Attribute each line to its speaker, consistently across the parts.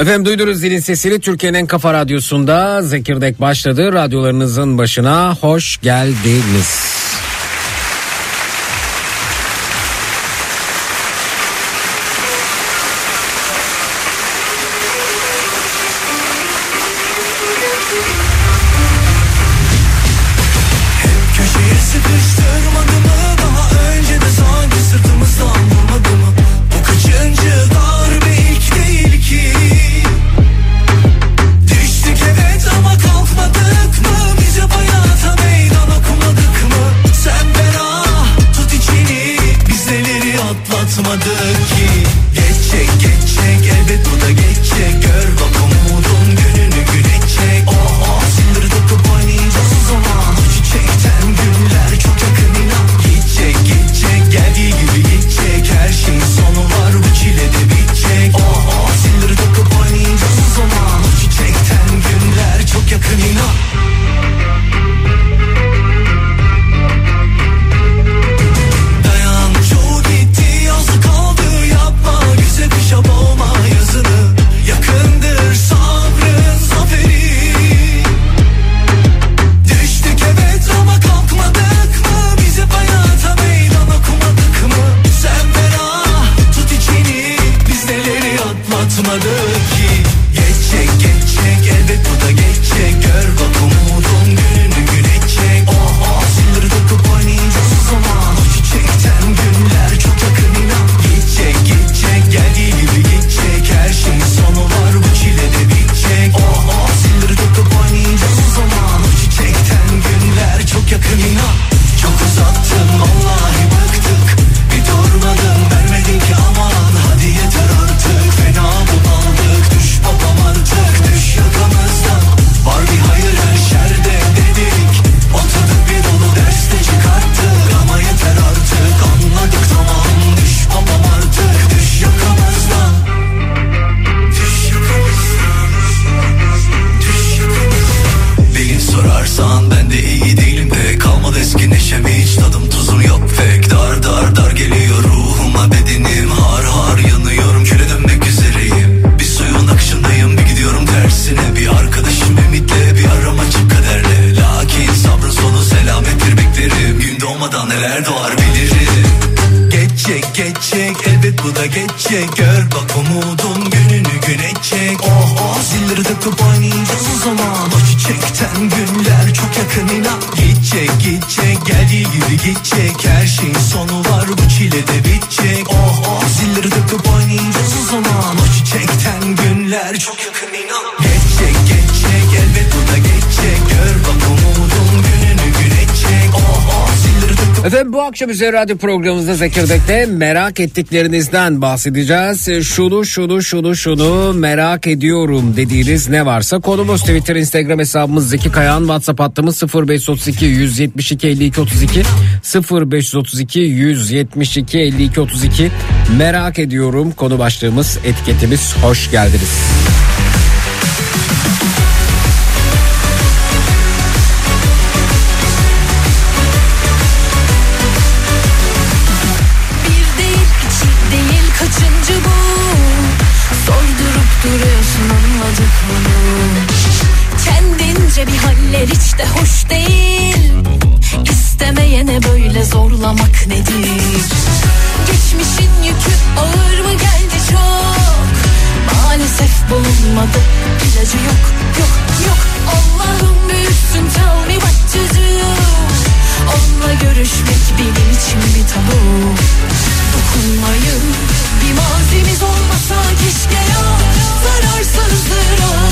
Speaker 1: Efendim duydunuz zilin sesini Türkiye'nin Kafa Radyosu'nda Zekirdek başladı. Radyolarınızın başına hoş geldiniz. Akşam üzeri radyo programımızda Zekirdek'te merak ettiklerinizden bahsedeceğiz. Şunu şunu şunu şunu merak ediyorum dediğiniz ne varsa konumuz Twitter, Instagram hesabımız Zeki Kayağan, WhatsApp hattımız 0532 172 52 32 0532 172 52 32 merak ediyorum konu başlığımız etiketimiz hoş geldiniz.
Speaker 2: de hoş değil. İstemeyene böyle zorlamak nedir? Geçmişin yükü ağır mı geldi çok? Maalesef bulunmadı
Speaker 3: ilacı
Speaker 2: yok yok yok. Allah'ım büyüksün tell me what
Speaker 3: to
Speaker 2: do. Onunla görüşmek benim için bir tabu. Dokunmayın bir mazimiz olmasa keşke ya. Zararsızdır o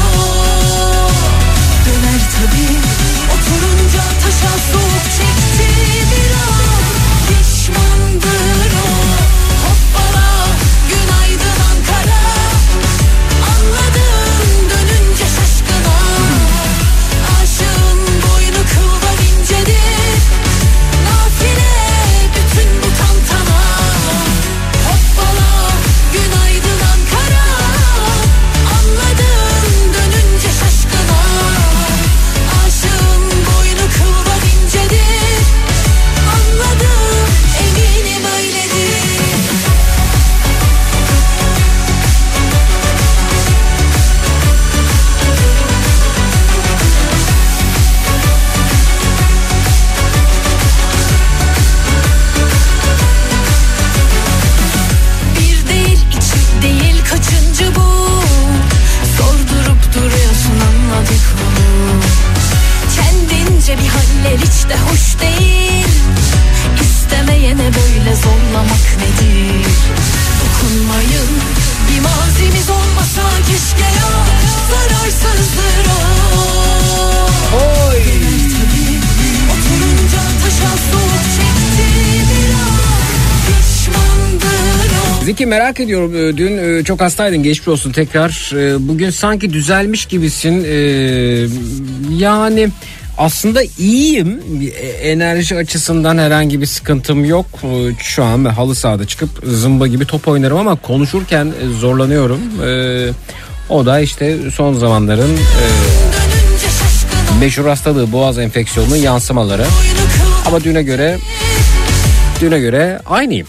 Speaker 3: merak ediyorum e, dün e, çok hastaydın geçmiş olsun tekrar. E, bugün sanki düzelmiş gibisin. Yani aslında iyiyim. Enerji açısından herhangi bir sıkıntım yok. Şu an ben halı sahada çıkıp zımba gibi top oynarım ama konuşurken zorlanıyorum. O da işte son zamanların meşhur hastalığı boğaz enfeksiyonunun yansımaları. Ama düne göre düne göre aynıyım.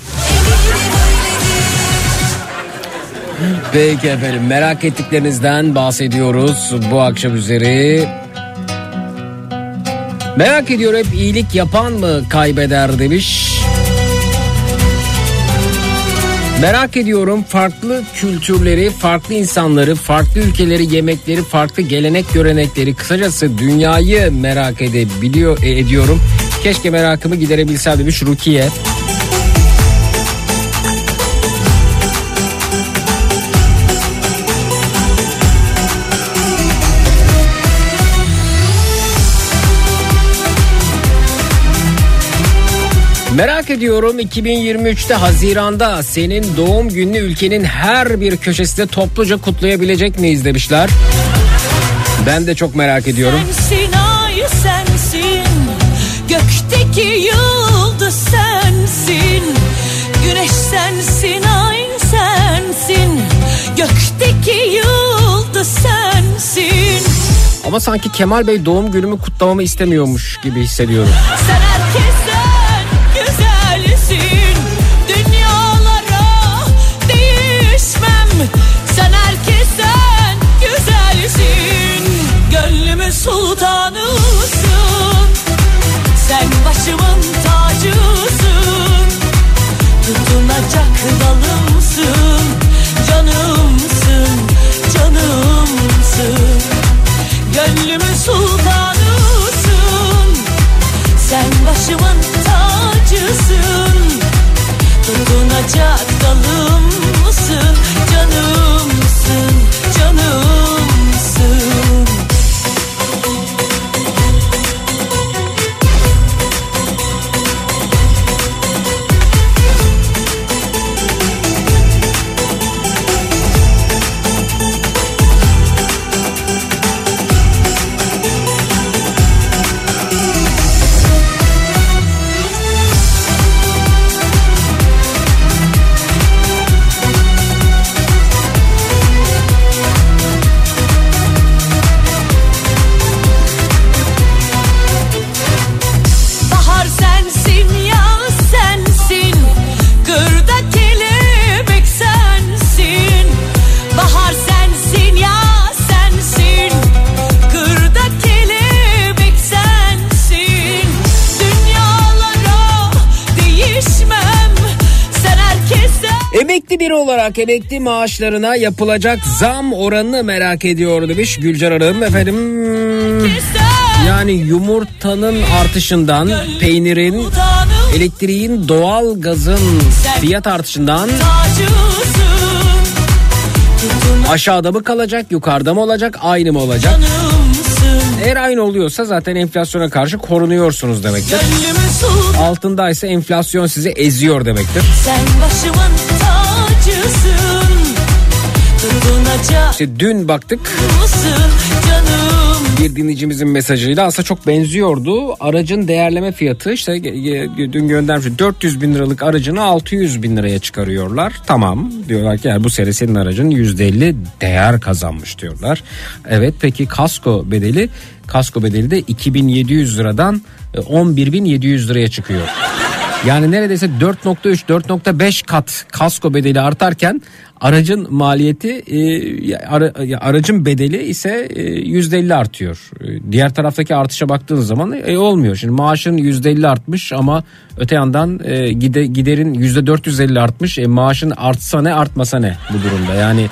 Speaker 3: Peki efendim merak ettiklerinizden bahsediyoruz bu akşam üzeri. Merak ediyor hep iyilik yapan mı kaybeder demiş. Merak ediyorum farklı kültürleri, farklı insanları, farklı ülkeleri, yemekleri, farklı gelenek görenekleri, kısacası dünyayı merak edebiliyor e, ediyorum. Keşke merakımı giderebilsem demiş Rukiye. Merak ediyorum 2023'te Haziran'da senin doğum gününü ülkenin her bir köşesinde topluca kutlayabilecek miyiz demişler. Ben de çok merak ediyorum.
Speaker 2: Sensin ay sensin Gökteki yıldız sensin Güneş sensin ay sensin Gökteki yıldız sensin
Speaker 3: Ama sanki Kemal Bey doğum günümü kutlamamı istemiyormuş gibi hissediyorum.
Speaker 2: Sen sultanısın. Sen başımın tacısın. Tutunacak dalımsın. Canımsın, canımsın. Gönlümün sultanısın. Sen başımın tacısın. Tutunacak dalımsın. Canımsın,
Speaker 3: olarak emekli maaşlarına yapılacak zam oranını merak ediyor demiş Gülcan Hanım. Efendim yani yumurtanın artışından, peynirin, elektriğin, doğal gazın fiyat artışından aşağıda mı kalacak, yukarıda mı olacak, aynı mı olacak? Eğer aynı oluyorsa zaten enflasyona karşı korunuyorsunuz demektir. Altındaysa enflasyon sizi eziyor demektir.
Speaker 2: Sen başımın
Speaker 3: İşte dün baktık bir dinleyicimizin mesajıyla aslında çok benziyordu. Aracın değerleme fiyatı işte dün göndermiş 400 bin liralık aracını 600 bin liraya çıkarıyorlar. Tamam diyorlar ki yani bu sene senin aracın %50 değer kazanmış diyorlar. Evet peki kasko bedeli kasko bedeli de 2700 liradan e, 11.700 liraya çıkıyor. Yani neredeyse 4.3 4.5 kat kasko bedeli artarken aracın maliyeti e, aracın bedeli ise e, %50 artıyor. E, Diğer taraftaki artışa baktığınız zaman e, olmuyor. Şimdi maaşın %50 artmış ama öte yandan e, gide, giderin %450 artmış. E, maaşın artsa ne artmasa ne bu durumda. Yani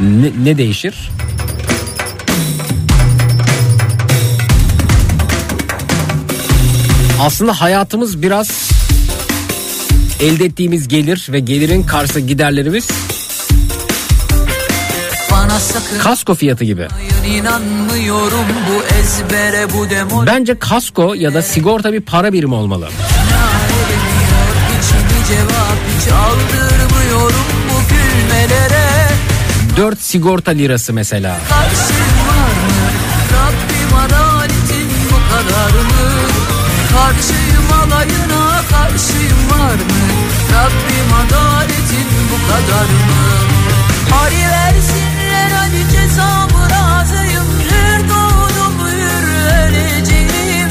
Speaker 3: ne, ne değişir? Aslında hayatımız biraz elde ettiğimiz gelir ve gelirin karşısında giderlerimiz kasko fiyatı gibi.
Speaker 2: bu ezbere bu
Speaker 3: Bence kasko ya da sigorta bir para birimi olmalı. 4 sigorta lirası mesela.
Speaker 2: Karşın kadar mı? Hari versinler hadi cezamı razıyım Hür doğdum hür öleceğim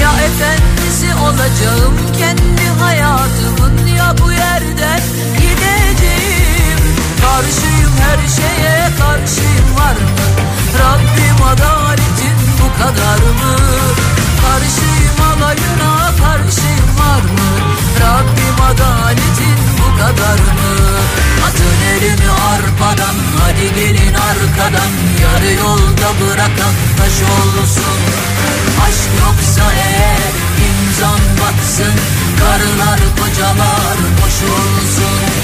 Speaker 2: Ya efendisi olacağım kendi hayatımın Ya bu yerden gideceğim Karşıyım her şeye karşıyım var mı? Rabbim adaletin bu kadar mı? Karşıyım alayına karşıyım var mı? Rabbim adaletin bu kadar mı? Atın elini arpadan hadi gelin arkadan. Yarı yolda bırakan taş olsun. Aşk yoksa eğer imzan batsın. Karılar kocalar boş olsun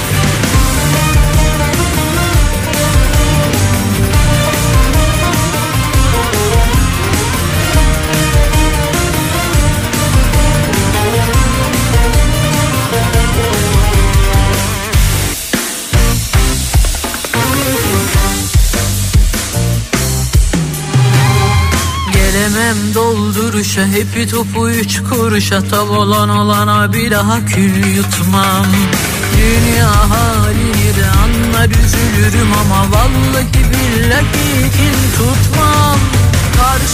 Speaker 2: Gelemem dolduruşa hepi topu üç kuruşa. Tav olan olana bir daha kül yutmam. Dünya halini de anlar üzülürüm ama Vallahi billahi kin tutmam. Karşıyım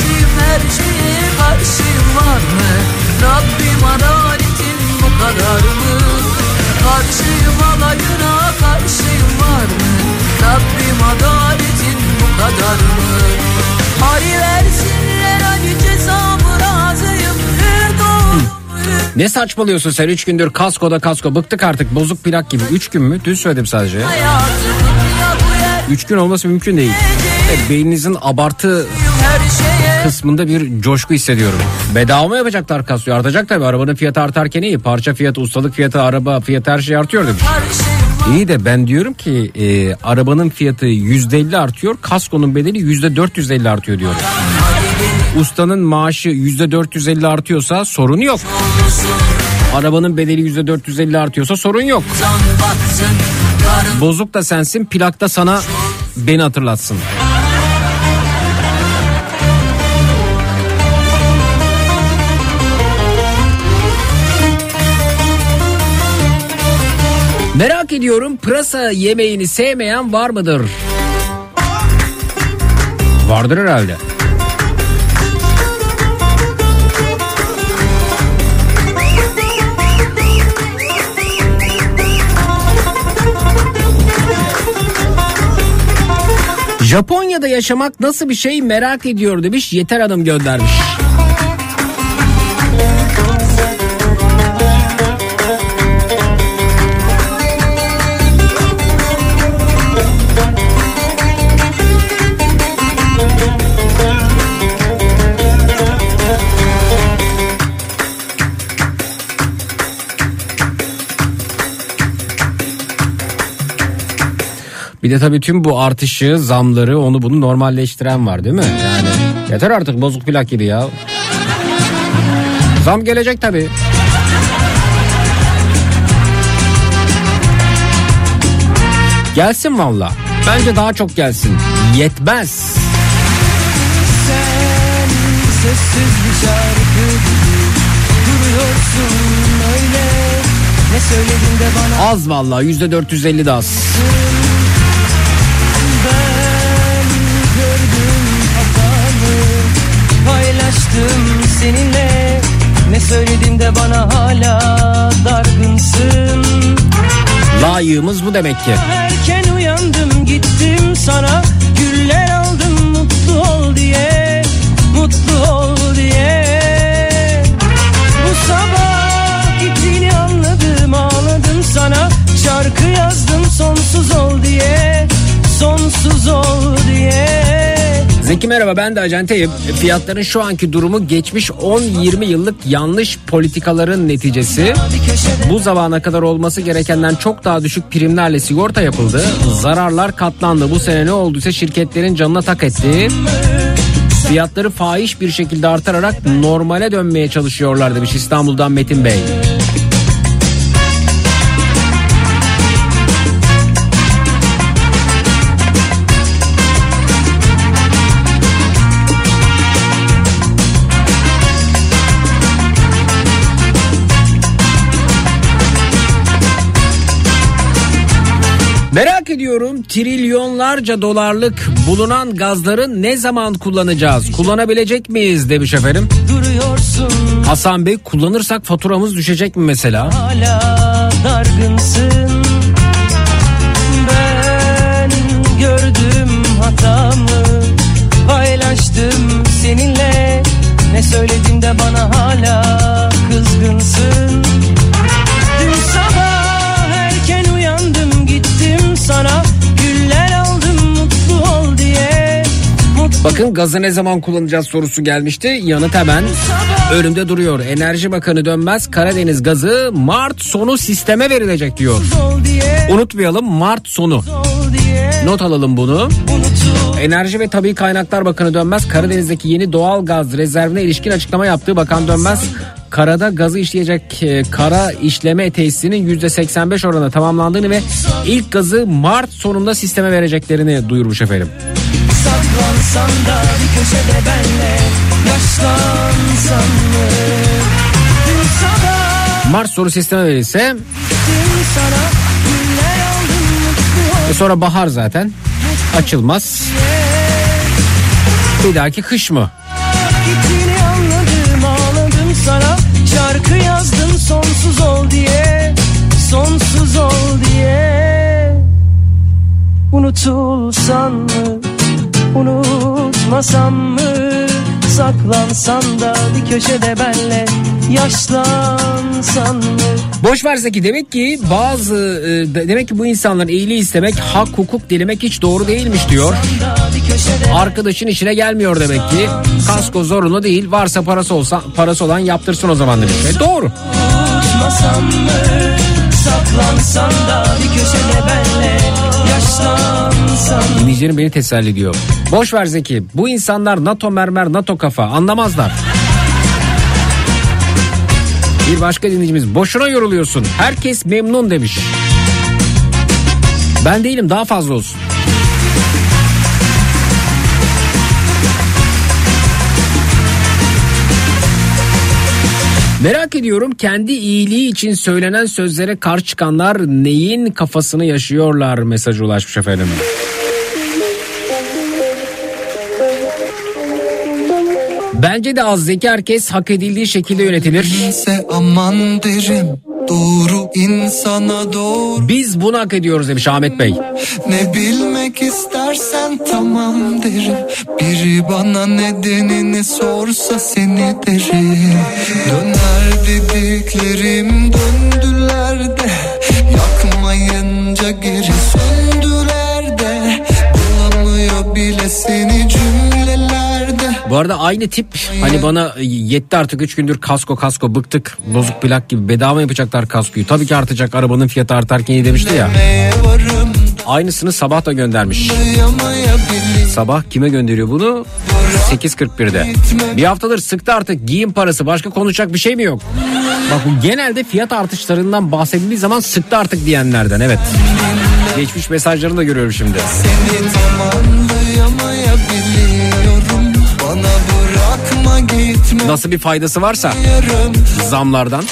Speaker 3: Ne saçmalıyorsun sen 3 gündür kaskoda kasko bıktık artık bozuk plak gibi 3 gün mü? Dün söyledim sadece.
Speaker 2: hayatımın ya bu yer
Speaker 3: 3 gün olması mümkün değil. Evet, beyninizin abartı kısmında bir coşku hissediyorum. Bedava mı yapacaklar kaskoyu? Artacak tabii. Arabanın fiyatı artarken iyi. Parça fiyatı, ustalık fiyatı, araba fiyatı her şey artıyor demiş. İyi de ben diyorum ki e, arabanın fiyatı %50 artıyor. Kaskonun bedeli %450 artıyor diyorum. Ustanın maaşı %450 artıyorsa sorun yok. Arabanın bedeli %450 artıyorsa sorun yok. Bozuk da sensin plak da sana beni hatırlatsın. Merak ediyorum pırasa yemeğini sevmeyen var mıdır? Vardır herhalde. Japonya'da yaşamak nasıl bir şey merak ediyor demiş Yeter Hanım göndermiş. Bir de tabii tüm bu artışı, zamları, onu bunu normalleştiren var değil mi? Yani yeter artık bozuk plak gibi ya. Zam gelecek tabii. Gelsin valla. Bence daha çok gelsin. Yetmez.
Speaker 4: Sen sessiz bir şarkı duruyorsun öyle Ne söyledin de bana
Speaker 3: Az valla yüzde 450 de az.
Speaker 4: ben seninle. Ne söyledin de bana hala dargınsın?
Speaker 3: Layığımız bu demek ki.
Speaker 4: Erken uyandım gittim sana. Güller aldım mutlu ol diye Mutlu ol
Speaker 3: Zeki merhaba ben de acenteyim. Fiyatların şu anki durumu geçmiş 10-20 yıllık yanlış politikaların neticesi. Bu zamana kadar olması gerekenden çok daha düşük primlerle sigorta yapıldı. Zararlar katlandı. Bu sene ne olduysa şirketlerin canına tak etti. Fiyatları fahiş bir şekilde artarak normale dönmeye çalışıyorlar demiş İstanbul'dan Metin Bey. Merak ediyorum trilyonlarca dolarlık bulunan gazları ne zaman kullanacağız? Kullanabilecek miyiz demiş efendim.
Speaker 2: Duruyorsun
Speaker 3: Hasan Bey kullanırsak faturamız düşecek mi mesela?
Speaker 2: hala dargınsın Ben gördüm hatamı Paylaştım seninle Ne söyledim de bana hala kızgınsın
Speaker 3: Bakın gazı ne zaman kullanacağız sorusu gelmişti. Yanıt hemen önümde duruyor. Enerji Bakanı Dönmez Karadeniz gazı Mart sonu sisteme verilecek diyor. Unutmayalım Mart sonu. Not alalım bunu. Enerji ve Tabii Kaynaklar Bakanı Dönmez Karadeniz'deki yeni doğal gaz rezervine ilişkin açıklama yaptı. Bakan Dönmez karada gazı işleyecek e, kara işleme tesisinin %85 oranında tamamlandığını ve ilk gazı Mart sonunda sisteme vereceklerini duyurmuş efendim.
Speaker 2: Saklansan da bir köşede benle Yaşlansan mı?
Speaker 3: Mart sonu sisteme verilse e, sonra bahar zaten açılmaz. Bir dahaki kış mı?
Speaker 2: Gittiğini anladım ağladım sana. Şarkı yazdım sonsuz ol diye Sonsuz ol diye. Unutulsan mı Unutmasam mı Saklansan da bir köşede benle Yaşlansan mı
Speaker 3: Boş ver Zeki demek ki bazı e, de- demek ki bu insanların iyiliği istemek hak hukuk dilemek hiç doğru değilmiş diyor. Arkadaşın işine gelmiyor demek ki. Kasko zorunlu değil. Varsa parası olsa parası olan yaptırsın o zaman demiş. E, doğru.
Speaker 2: Saklansan da bir köşede benle
Speaker 3: Dinleyicilerim beni teselli ediyor. Boş ver Zeki. Bu insanlar NATO mermer NATO kafa anlamazlar. Bir başka dinleyicimiz boşuna yoruluyorsun. Herkes memnun demiş. Ben değilim daha fazla olsun. Merak ediyorum kendi iyiliği için söylenen sözlere karşı çıkanlar neyin kafasını yaşıyorlar mesajı ulaşmış efendim. Bence de az zeki herkes hak edildiği şekilde yönetilir.
Speaker 5: Ise aman derim doğru insana doğru
Speaker 3: Biz bunu hak ediyoruz demiş Ahmet Bey.
Speaker 5: Ne bilmek istersen tamam derim Biri bana nedenini sorsa seni derim Döner dediklerim döndüler de Yakmayınca geri söndüler de Bulamıyor bile seni
Speaker 3: Bu arada aynı tip hani bana yetti artık 3 gündür kasko kasko bıktık bozuk plak gibi bedava yapacaklar kaskoyu. Tabii ki artacak arabanın fiyatı artarken iyi demişti ya. Aynısını sabah da göndermiş. Sabah kime gönderiyor bunu? 8.41'de. Bir haftadır sıktı artık giyim parası başka konuşacak bir şey mi yok? Bak bu genelde fiyat artışlarından bahsedildiği zaman sıktı artık diyenlerden evet. Geçmiş mesajlarını da görüyorum şimdi.
Speaker 5: Seni gitme
Speaker 3: Nasıl bir faydası varsa zamlardan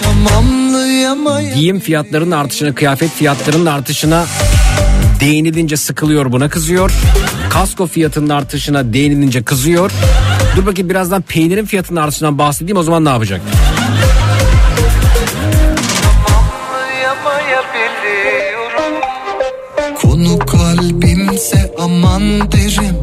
Speaker 3: giyim fiyatlarının artışına, kıyafet fiyatlarının artışına değinilince sıkılıyor buna kızıyor. Kasko fiyatının artışına değinilince kızıyor. Dur bakayım birazdan peynirin fiyatının artışından bahsedeyim o zaman ne yapacak?
Speaker 5: Konu kalbimse aman derim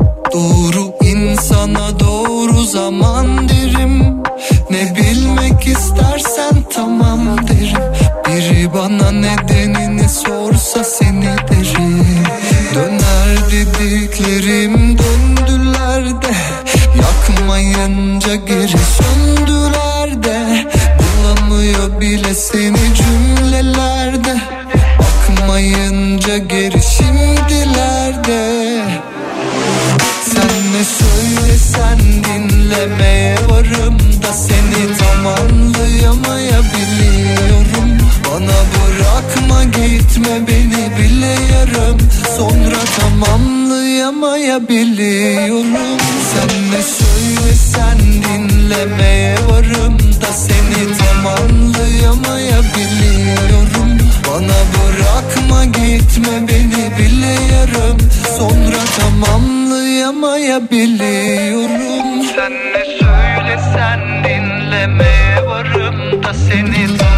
Speaker 5: Nedenini sorsa seni derim Döner dediklerim döndüler de Yakmayınca geri söndüler de. Bulamıyor bile seni. Gitme beni bile yarım. Sonra tamamlayamayabiliyorum. Sen ne söylesen dinlemeye varım da Seni tam anlayamayabiliyorum Bana bırakma gitme beni bile yarım. Sonra tamamlayamayabiliyorum. Sen ne söylesen dinlemeye varım da Seni tamamlayamayabiliyorum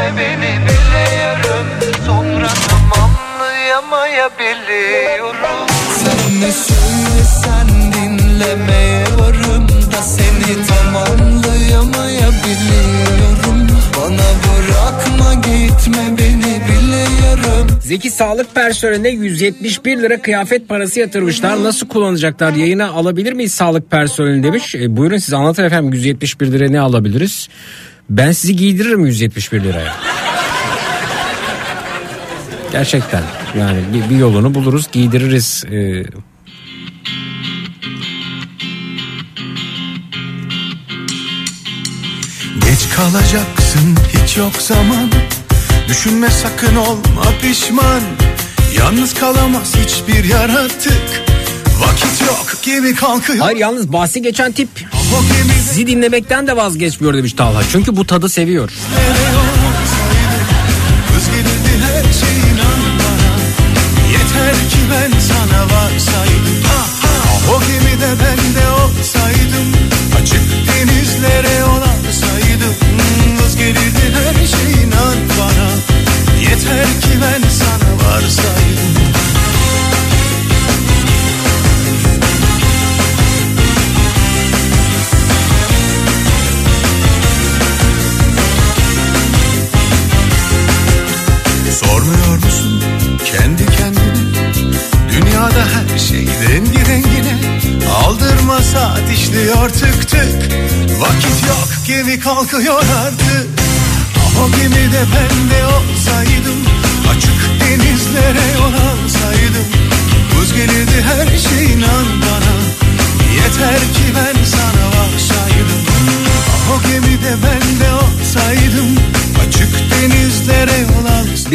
Speaker 5: gitme beni bile yarım Sonra tamamlayamayabiliyorum Sen ne söylesen dinlemeye varım da Seni tamamlayamayabiliyorum Bana bırakma gitme beni bile yarım
Speaker 3: Zeki sağlık personeline 171 lira kıyafet parası yatırmışlar. Nasıl kullanacaklar? Yayına alabilir miyiz sağlık personeli demiş. E, buyurun siz anlatın efendim 171 lira ne alabiliriz? Ben sizi giydiririm 171 liraya. Gerçekten. Yani bir, bir yolunu buluruz giydiririz. E,
Speaker 1: Geç kalacaksın hiç yok zaman. Düşünme sakın olma pişman. Yalnız kalamaz hiçbir yaratık. Vakit yok gibi kalkıyor.
Speaker 3: Hayır yalnız bahsi geçen tip sizi dinlemekten de vazgeçmiyor demiş Talha. Çünkü bu tadı seviyor.
Speaker 1: Yeter ki ben sana varsaydım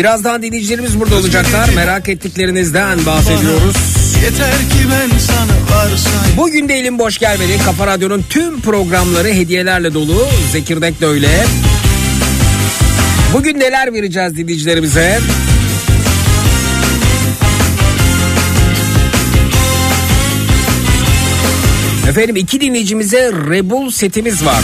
Speaker 3: Birazdan dinleyicilerimiz burada olacaklar. Merak ettiklerinizden bahsediyoruz.
Speaker 1: Yeter ki ben sana varsaydım
Speaker 3: Bugün de elim boş gelmedi. Kafa Radyo'nun tüm programları hediyelerle dolu. Zekirdek de öyle. Bugün neler vereceğiz dinleyicilerimize? Efendim iki dinleyicimize Rebul setimiz var.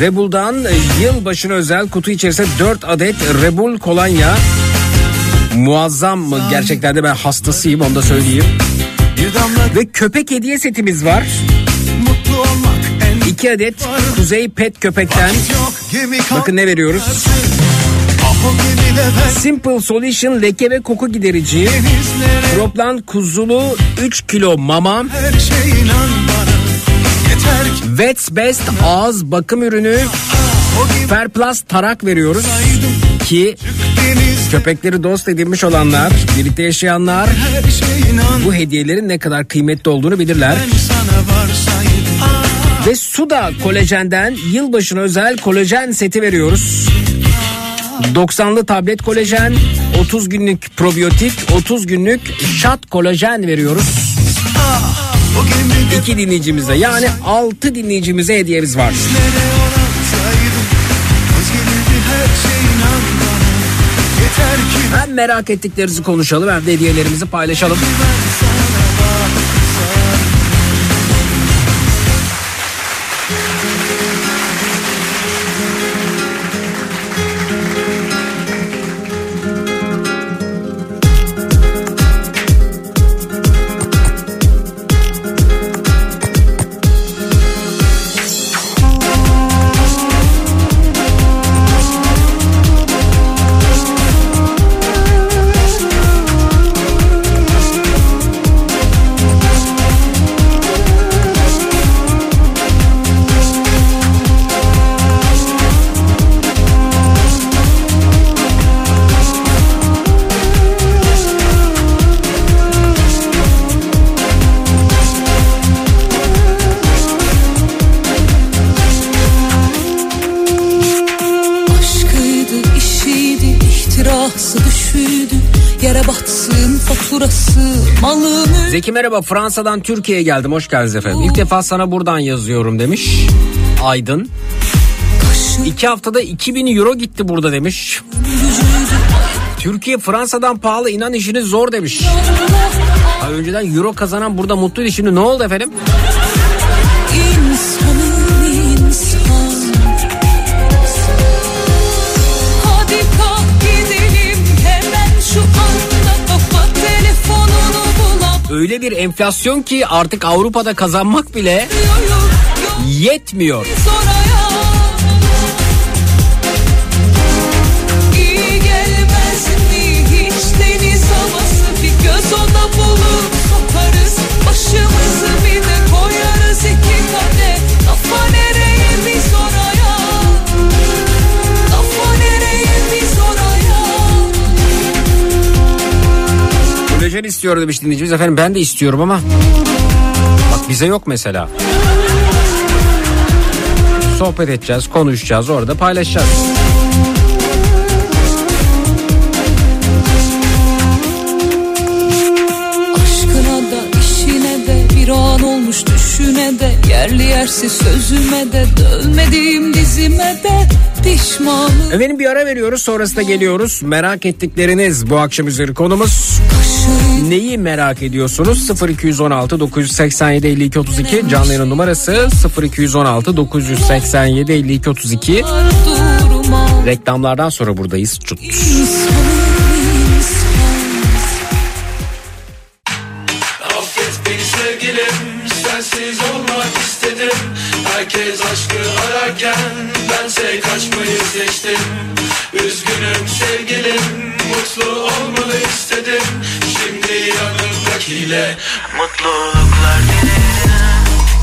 Speaker 3: Rebul'dan e, yılbaşına özel kutu içerisinde 4 adet Rebul kolonya. Muazzam gerçekten de ben hastasıyım onu da söyleyeyim. Ve köpek hediye setimiz var.
Speaker 1: mutlu olmak en
Speaker 3: 2 adet Kuzey Pet köpekten. Bakın ne veriyoruz? Simple Solution leke ve koku giderici. Kroplan kuzulu 3 kilo mama. Vets Best ağız bakım ürünü. Fairplus tarak veriyoruz. Ki köpekleri dost edinmiş olanlar, birlikte yaşayanlar bu hediyelerin ne kadar kıymetli olduğunu bilirler.
Speaker 1: ah,
Speaker 3: Ve Suda kolajenden yılbaşına özel kolajen seti veriyoruz. 90'lı tablet kolajen, 30 günlük probiyotik, 30 günlük şat kolajen veriyoruz.
Speaker 1: gemide
Speaker 3: İki dinleyicimize yani 6 dinleyicimize hediyemiz var.
Speaker 1: Şey
Speaker 3: Hem merak ettiklerinizi konuşalım hem de hediyelerimizi paylaşalım. Zeki merhaba Fransa'dan Türkiye'ye geldim hoş geldiniz efendim. İlk defa sana buradan yazıyorum demiş Aydın. İki haftada 2000 euro gitti burada demiş. Türkiye Fransa'dan pahalı inan işiniz zor demiş. Ha, önceden euro kazanan burada mutluydu şimdi ne oldu efendim? Öyle bir enflasyon ki artık Avrupa'da kazanmak bile yetmiyor. Kolajen istiyor demiş dinleyicimiz efendim ben de istiyorum ama bak bize yok mesela. Sohbet edeceğiz, konuşacağız, orada paylaşacağız.
Speaker 2: Olmuş düşüne de Yerli yersiz sözüme de dönmediğim dizime de Pişmanım
Speaker 3: Efendim bir ara veriyoruz sonrasında geliyoruz. Merak ettikleriniz bu akşam üzeri konumuz. Neyi merak ediyorsunuz? 0216 987 52 32 canlı yayın numarası 0216 987 52 32
Speaker 2: durma
Speaker 3: Reklamlardan sonra buradayız. Çut.
Speaker 6: Herkes aşkı ararken Bense kaçmayı seçtim Üzgünüm sevgilim Mutlu olmanı istedim. Şimdi yanımdakiyle Mutluluklar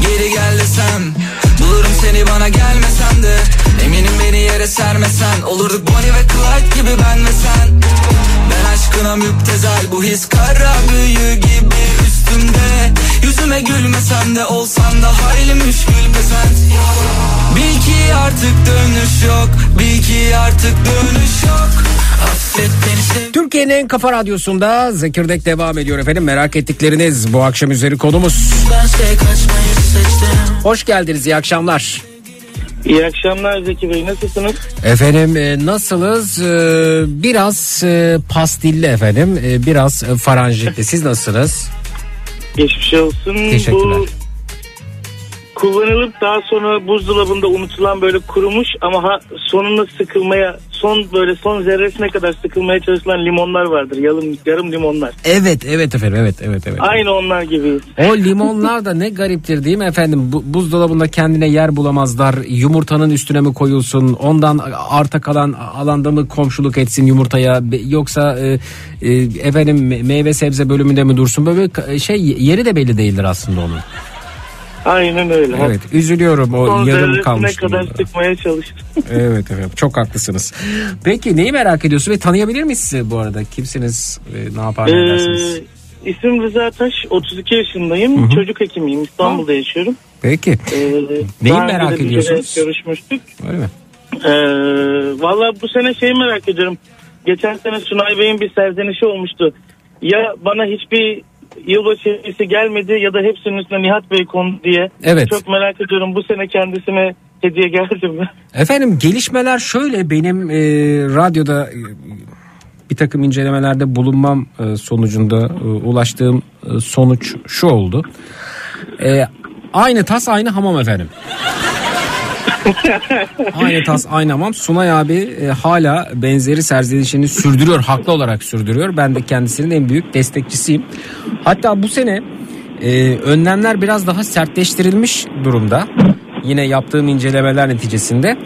Speaker 1: Geri gel desem Bulurum seni bana gelmesen de. Eminim beni yere sermesen Olurduk Bonnie ve Clyde gibi ben ve sen. Ben aşkına müptezel Bu his kara büyü gibi üstümde. Yüzüme gülmesem de olsan da hayli müşkül pesent Bil ki artık dönüş yok Bil ki artık dönüş yok
Speaker 3: Türkiye'nin en kafa radyosunda Zekirdek devam ediyor efendim. Merak ettikleriniz bu akşam üzeri konumuz. Hoş geldiniz iyi akşamlar.
Speaker 7: İyi akşamlar Zeki Bey nasılsınız?
Speaker 3: Efendim e, nasılız? E, biraz e, pastilli efendim. E, biraz e, faranjitli. Siz nasılsınız?
Speaker 7: Geçmiş olsun.
Speaker 3: Teşekkürler.
Speaker 7: Bu kullanılıp daha sonra buzdolabında unutulan böyle kurumuş ama ha, sonunda sıkılmaya son böyle son zerresine kadar sıkılmaya çalışılan limonlar vardır. Yarım, yarım limonlar.
Speaker 3: Evet evet efendim evet evet evet.
Speaker 7: Aynı onlar gibi.
Speaker 3: O limonlar da ne gariptir değil mi efendim? Bu, buzdolabında kendine yer bulamazlar. Yumurtanın üstüne mi koyulsun? Ondan arta kalan alanda mı komşuluk etsin yumurtaya? Yoksa e, e, efendim me- meyve sebze bölümünde mi dursun? Böyle şey yeri de belli değildir aslında onun.
Speaker 7: Aynen öyle.
Speaker 3: Evet üzülüyorum o
Speaker 7: Son
Speaker 3: yarım kalmış.
Speaker 7: kadar
Speaker 3: limonlara.
Speaker 7: sıkmaya çalıştım.
Speaker 3: Evet efendim çok haklısınız. Peki neyi merak ediyorsun ve tanıyabilir miyiz sizi bu arada? Kimsiniz? Ne yapar ne edersiniz?
Speaker 7: Ee, isim Rıza Taş. 32 yaşındayım. Çocuk hekimiyim. İstanbul'da yaşıyorum.
Speaker 3: Peki
Speaker 7: Ee,
Speaker 3: Neyi merak ediyorsunuz?
Speaker 7: Görüşmüştük.
Speaker 3: öyle mi?
Speaker 7: Ee, Valla bu sene şeyi merak ediyorum. Geçen sene Sunay Bey'in bir serzenişi olmuştu. Ya bana hiçbir yılbaşı hediyesi gelmedi ya da hepsinin üstüne Nihat Bey kondu diye.
Speaker 3: Evet.
Speaker 7: Çok merak ediyorum bu sene kendisine hediye geldi mi?
Speaker 3: Efendim gelişmeler şöyle benim e, radyoda e, bir takım incelemelerde bulunmam e, sonucunda e, ulaştığım e, sonuç şu oldu. E, aynı tas aynı hamam efendim. Aynı tas aynı hamam. Sunay abi e, hala benzeri serzenişini sürdürüyor. Haklı olarak sürdürüyor. Ben de kendisinin en büyük destekçisiyim. Hatta bu sene e, önlemler biraz daha sertleştirilmiş durumda. Yine yaptığım incelemeler neticesinde.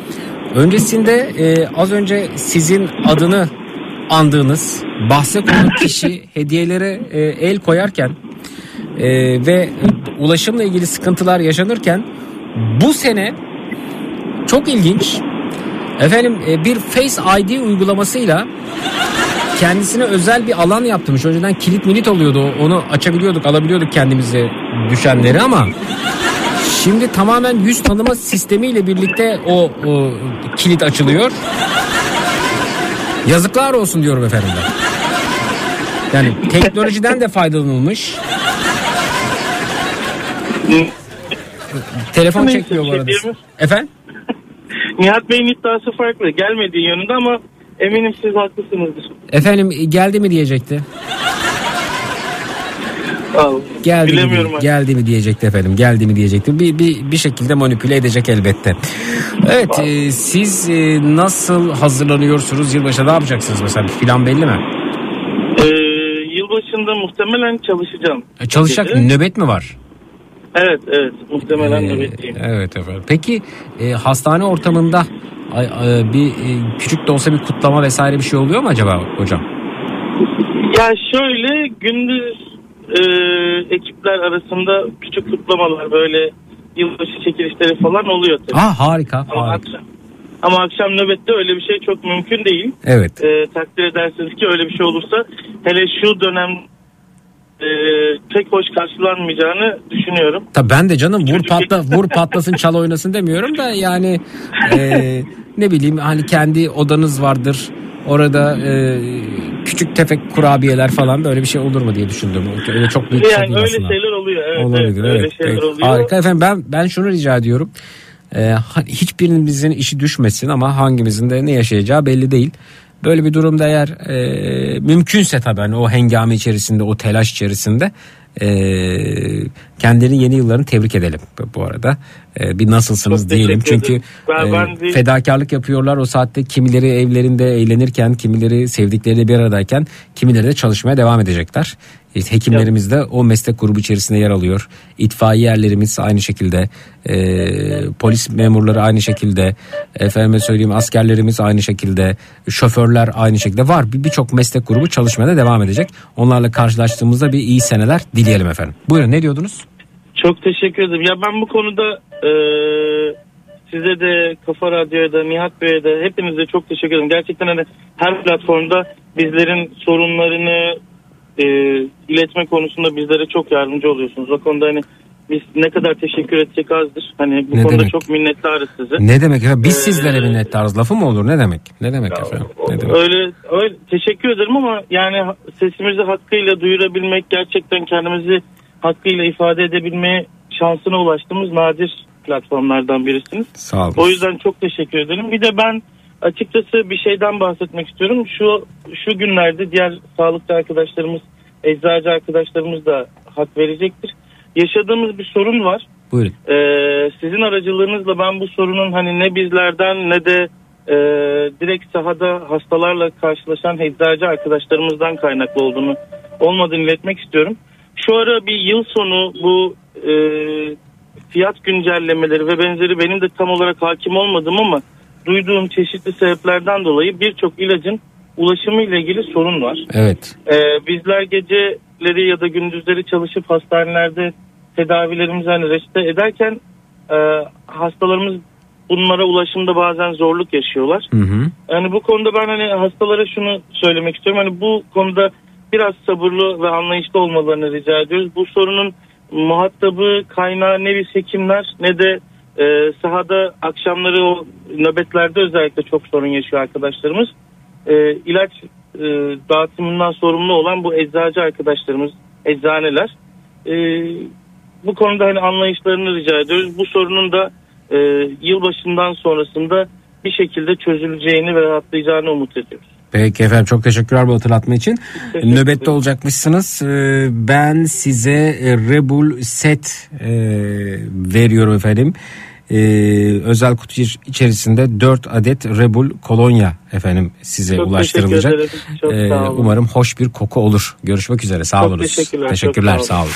Speaker 3: Öncesinde e, az önce sizin adını andığınız bahse konu kişi hediyelere e, el koyarken e, ve ulaşımla ilgili sıkıntılar yaşanırken bu sene çok ilginç efendim e, bir Face ID uygulamasıyla kendisine özel bir alan yaptırmış. Önceden kilit milit oluyordu. Onu açabiliyorduk, alabiliyorduk kendimize düşenleri ama şimdi tamamen yüz tanıma sistemiyle birlikte o, o kilit açılıyor. Yazıklar olsun diyorum efendim ben. Yani teknolojiden de faydalanılmış. Telefon çekmiyor bu arada. Efendim?
Speaker 7: Nihat Bey'in iddiası farklı. Gelmediği yönünde ama eminim siz haklısınızdır.
Speaker 3: Efendim geldi mi diyecekti.
Speaker 7: Olun.
Speaker 3: Geldi
Speaker 7: Bilemiyorum
Speaker 3: mi, geldi mi diyecekti efendim. Geldi mi diyecekti. Bir, bir, bir şekilde manipüle edecek elbette. Evet e, siz e, nasıl hazırlanıyorsunuz yılbaşına ne yapacaksınız mesela bir plan belli mi?
Speaker 7: Ee, yılbaşında muhtemelen çalışacağım.
Speaker 3: E, Çalışacak
Speaker 7: Gece.
Speaker 3: nöbet mi var?
Speaker 7: Evet evet muhtemelen
Speaker 3: Ee,
Speaker 7: nöbetteyim.
Speaker 3: Evet efendim. Peki e, hastane ortamında ay- ay- bir e, küçük de olsa bir kutlama vesaire bir şey oluyor mu acaba hocam?
Speaker 7: Ya şöyle gündüz e, ekipler arasında küçük kutlamalar böyle yılbaşı çekilişleri falan oluyor tabii.
Speaker 3: Aa harika.
Speaker 7: Ama
Speaker 3: harika.
Speaker 7: akşam, ama akşam nöbette öyle bir şey çok mümkün değil.
Speaker 3: Evet.
Speaker 7: E, takdir edersiniz ki öyle bir şey olursa hele şu dönem e, pek hoş karşılanmayacağını düşünüyorum.
Speaker 3: Tabii ben de canım vur patla vur patlasın çal oynasın demiyorum da yani e, ne bileyim hani kendi odanız vardır. Orada e, küçük tefek kurabiyeler falan böyle bir şey olur mu diye düşündüm. Öyle çok büyük şey
Speaker 7: Yani
Speaker 3: değil
Speaker 7: öyle
Speaker 3: aslında.
Speaker 7: şeyler oluyor. Evet,
Speaker 3: Olabilir
Speaker 7: evet, öyle
Speaker 3: evet.
Speaker 7: şeyler
Speaker 3: evet.
Speaker 7: oluyor.
Speaker 3: Harika efendim ben ben şunu rica ediyorum. Ee, hiçbirimizin işi düşmesin ama hangimizin de ne yaşayacağı belli değil. Böyle bir durumda eğer e, mümkünse tabii hani o hengame içerisinde o telaş içerisinde e, kendilerinin yeni yıllarını tebrik edelim bu- arada. E, bir nasılsınız
Speaker 7: Çok
Speaker 3: diyelim çünkü.
Speaker 7: Ben-
Speaker 3: e,
Speaker 7: ben
Speaker 3: fedakarlık yapıyorlar o saatte kimileri evlerinde eğlenirken kimileri sevdikleriyle bir aradayken kimileri de çalışmaya devam edecekler. Hekimlerimiz de o meslek grubu içerisinde yer alıyor. İtfaiyerlerimiz aynı şekilde, e, polis memurları aynı şekilde, efendime söyleyeyim askerlerimiz aynı şekilde, şoförler aynı şekilde var. Bir- Birçok meslek grubu çalışmaya da devam edecek. Onlarla karşılaştığımızda bir iyi seneler dileyelim efendim. Buyurun ne diyordunuz?
Speaker 7: Çok teşekkür ederim. Ya ben bu konuda e, size de Kafa Radyo'ya da Nihat Bey'e de hepinize çok teşekkür ederim. Gerçekten hani her platformda bizlerin sorunlarını e, iletme konusunda bizlere çok yardımcı oluyorsunuz. O konuda hani biz ne kadar teşekkür etsek azdır. Hani bu
Speaker 3: Ne
Speaker 7: konuda
Speaker 3: demek?
Speaker 7: çok minnettarız size.
Speaker 3: Ne demek efendim? Biz
Speaker 7: Ee,
Speaker 3: sizlere minnettarız. Lafı mı olur? Ne demek? Ne demek efendim? Ne demek?
Speaker 7: Öyle, öyle teşekkür ederim ama yani sesimizi hakkıyla duyurabilmek gerçekten kendimizi hakkıyla ifade edebilme şansına ulaştığımız nadir platformlardan birisiniz.
Speaker 3: Sağ olun.
Speaker 7: O yüzden çok teşekkür ederim. Bir de ben açıkçası bir şeyden bahsetmek istiyorum. Şu şu günlerde diğer sağlıkçı arkadaşlarımız, eczacı arkadaşlarımız da hak verecektir. Yaşadığımız bir sorun var.
Speaker 3: Buyurun.
Speaker 7: Ee, sizin aracılığınızla ben bu sorunun hani ne bizlerden ne de e, direkt sahada hastalarla karşılaşan eczacı arkadaşlarımızdan kaynaklı olduğunu olmadığını iletmek istiyorum. Şu ara bir yıl sonu bu e, fiyat güncellemeleri ve benzeri benim de tam olarak hakim olmadım ama duyduğum çeşitli sebeplerden dolayı birçok ilacın ulaşımı ile ilgili sorun var.
Speaker 3: Evet.
Speaker 7: Ee, bizler geceleri ya da gündüzleri çalışıp hastanelerde tedavilerimizi hani reçete ederken e, hastalarımız bunlara ulaşımda bazen zorluk yaşıyorlar.
Speaker 3: Hı hı.
Speaker 7: Yani bu konuda ben hani hastalara şunu söylemek istiyorum. Hani bu konuda biraz sabırlı ve anlayışlı olmalarını rica ediyoruz. Bu sorunun muhatabı kaynağı ne biz hekimler ne de e, sahada akşamları o nöbetlerde özellikle çok sorun yaşıyor arkadaşlarımız. E, ilaç e, dağıtımından sorumlu olan bu eczacı arkadaşlarımız, eczaneler. E, bu konuda hani anlayışlarını rica ediyoruz. Bu sorunun da e, yılbaşından sonrasında bir şekilde çözüleceğini ve rahatlayacağını umut ediyoruz.
Speaker 3: Peki efendim çok teşekkürler bu hatırlatma için.
Speaker 7: Teşekkür
Speaker 3: Nöbette olacakmışsınız. Ben size e, Rebul set e, veriyorum efendim. Ee, özel kutu iç- içerisinde 4 adet Rebul kolonya efendim size
Speaker 7: Çok
Speaker 3: ulaştırılacak.
Speaker 7: Çok
Speaker 3: Ee,
Speaker 7: olun.
Speaker 3: umarım hoş bir koku olur. Görüşmek üzere. Sağ
Speaker 7: Çok
Speaker 3: olunuz.
Speaker 7: teşekkürler,
Speaker 3: Teşekkürler.
Speaker 7: sağ
Speaker 3: Sağ olun.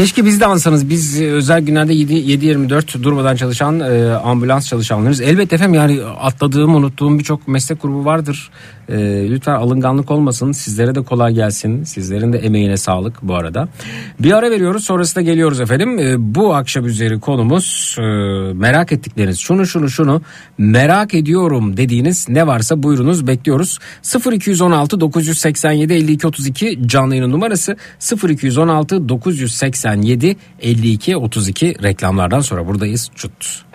Speaker 3: Keşke biz de ansanız. Biz e, özel günlerde 7 7-24 durmadan çalışan e, ambulans çalışanlarız. Elbette efendim yani atladığım, unuttuğum birçok meslek grubu vardır. E, lütfen alınganlık olmasın. Sizlere de kolay gelsin. Sizlerin de emeğine sağlık bu arada. Bir ara veriyoruz sonrasında geliyoruz efendim. E, bu akşam üzeri konumuz e, merak ettikleriniz. Şunu şunu şunu merak ediyorum dediğiniz ne varsa buyurunuz bekliyoruz. 0216 987 52 32 canlı yayın numarası 0216 987
Speaker 8: 287 52 32 reklamlardan sonra buradayız. Çut.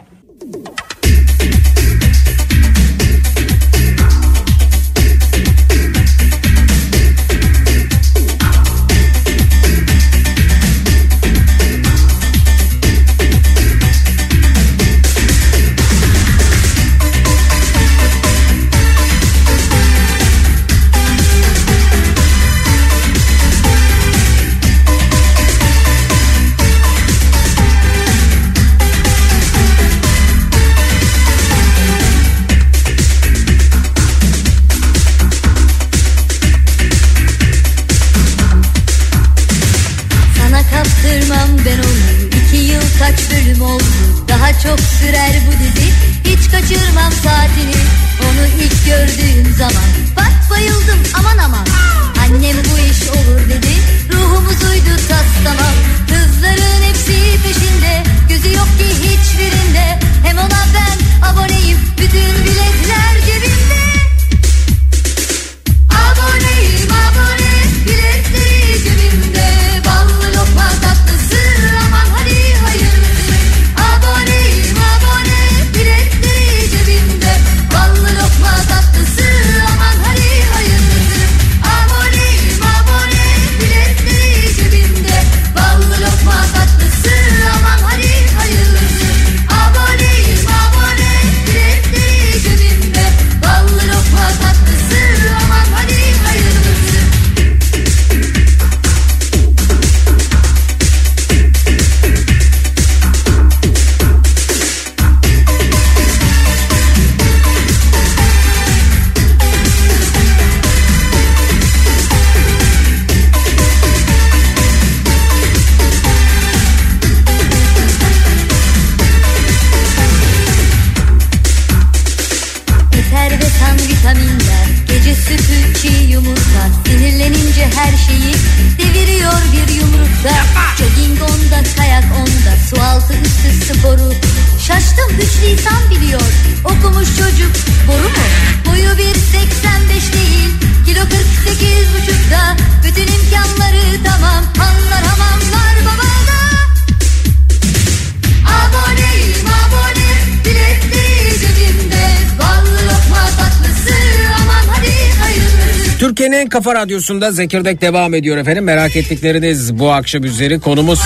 Speaker 8: Kafa radyosunda Zekirdek devam ediyor efendim. Merak ettikleriniz bu akşam üzeri konumuz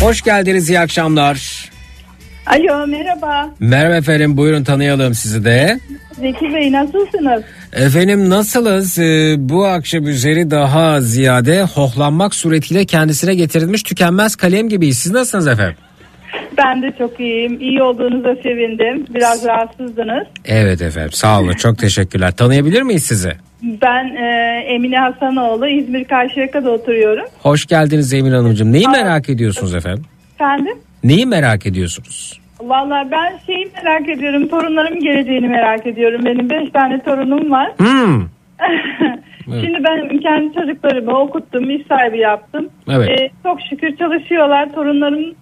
Speaker 8: Hoş geldiniz iyi akşamlar.
Speaker 9: Alo merhaba.
Speaker 8: Merhaba efendim buyurun tanıyalım sizi de.
Speaker 9: Zeki Bey nasılsınız?
Speaker 8: Efendim nasılız? Ee, bu akşam üzeri daha ziyade hohlanmak suretiyle kendisine getirilmiş tükenmez kalem gibiyiz. Siz nasılsınız efendim?
Speaker 9: Ben de çok iyiyim. İyi olduğunuza sevindim. Biraz rahatsızdınız.
Speaker 8: Evet efendim sağ olun çok teşekkürler. Tanıyabilir miyiz sizi?
Speaker 9: Ben e, Emine Hasanoğlu. İzmir Karşıyaka'da oturuyorum.
Speaker 8: Hoş geldiniz Emin Hanımcığım. Neyi merak ediyorsunuz efendim?
Speaker 9: Efendim?
Speaker 8: Neyi merak ediyorsunuz?
Speaker 9: Vallahi ben şeyi merak ediyorum. Torunlarımın geleceğini merak ediyorum. Benim beş tane torunum var.
Speaker 8: Hmm.
Speaker 9: Şimdi ben kendi çocuklarımı okuttum. iş sahibi yaptım.
Speaker 8: Evet.
Speaker 9: E, çok şükür çalışıyorlar. Torunlarım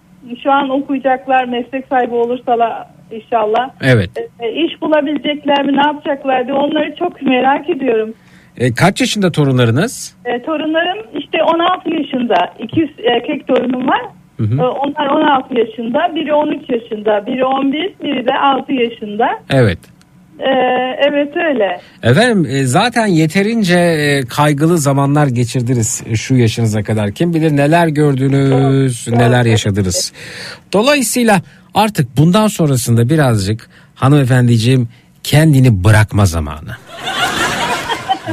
Speaker 9: şu an okuyacaklar. Meslek sahibi olursalar inşallah.
Speaker 8: Evet.
Speaker 9: E, iş bulabilecekler mi ne yapacaklar diye onları çok merak ediyorum.
Speaker 8: E, kaç yaşında torunlarınız?
Speaker 9: E, torunlarım işte 16 yaşında. İki erkek torunum var.
Speaker 8: Hı hı.
Speaker 9: E, onlar 16 yaşında. Biri 13 yaşında. Biri 11. Biri de 6 yaşında.
Speaker 8: Evet.
Speaker 9: E, evet öyle.
Speaker 8: Efendim e, zaten yeterince e, kaygılı zamanlar geçirdiniz e, şu yaşınıza kadar. Kim bilir neler gördünüz, neler yaşadınız. Dolayısıyla artık bundan sonrasında birazcık hanımefendiciğim kendini bırakma zamanı.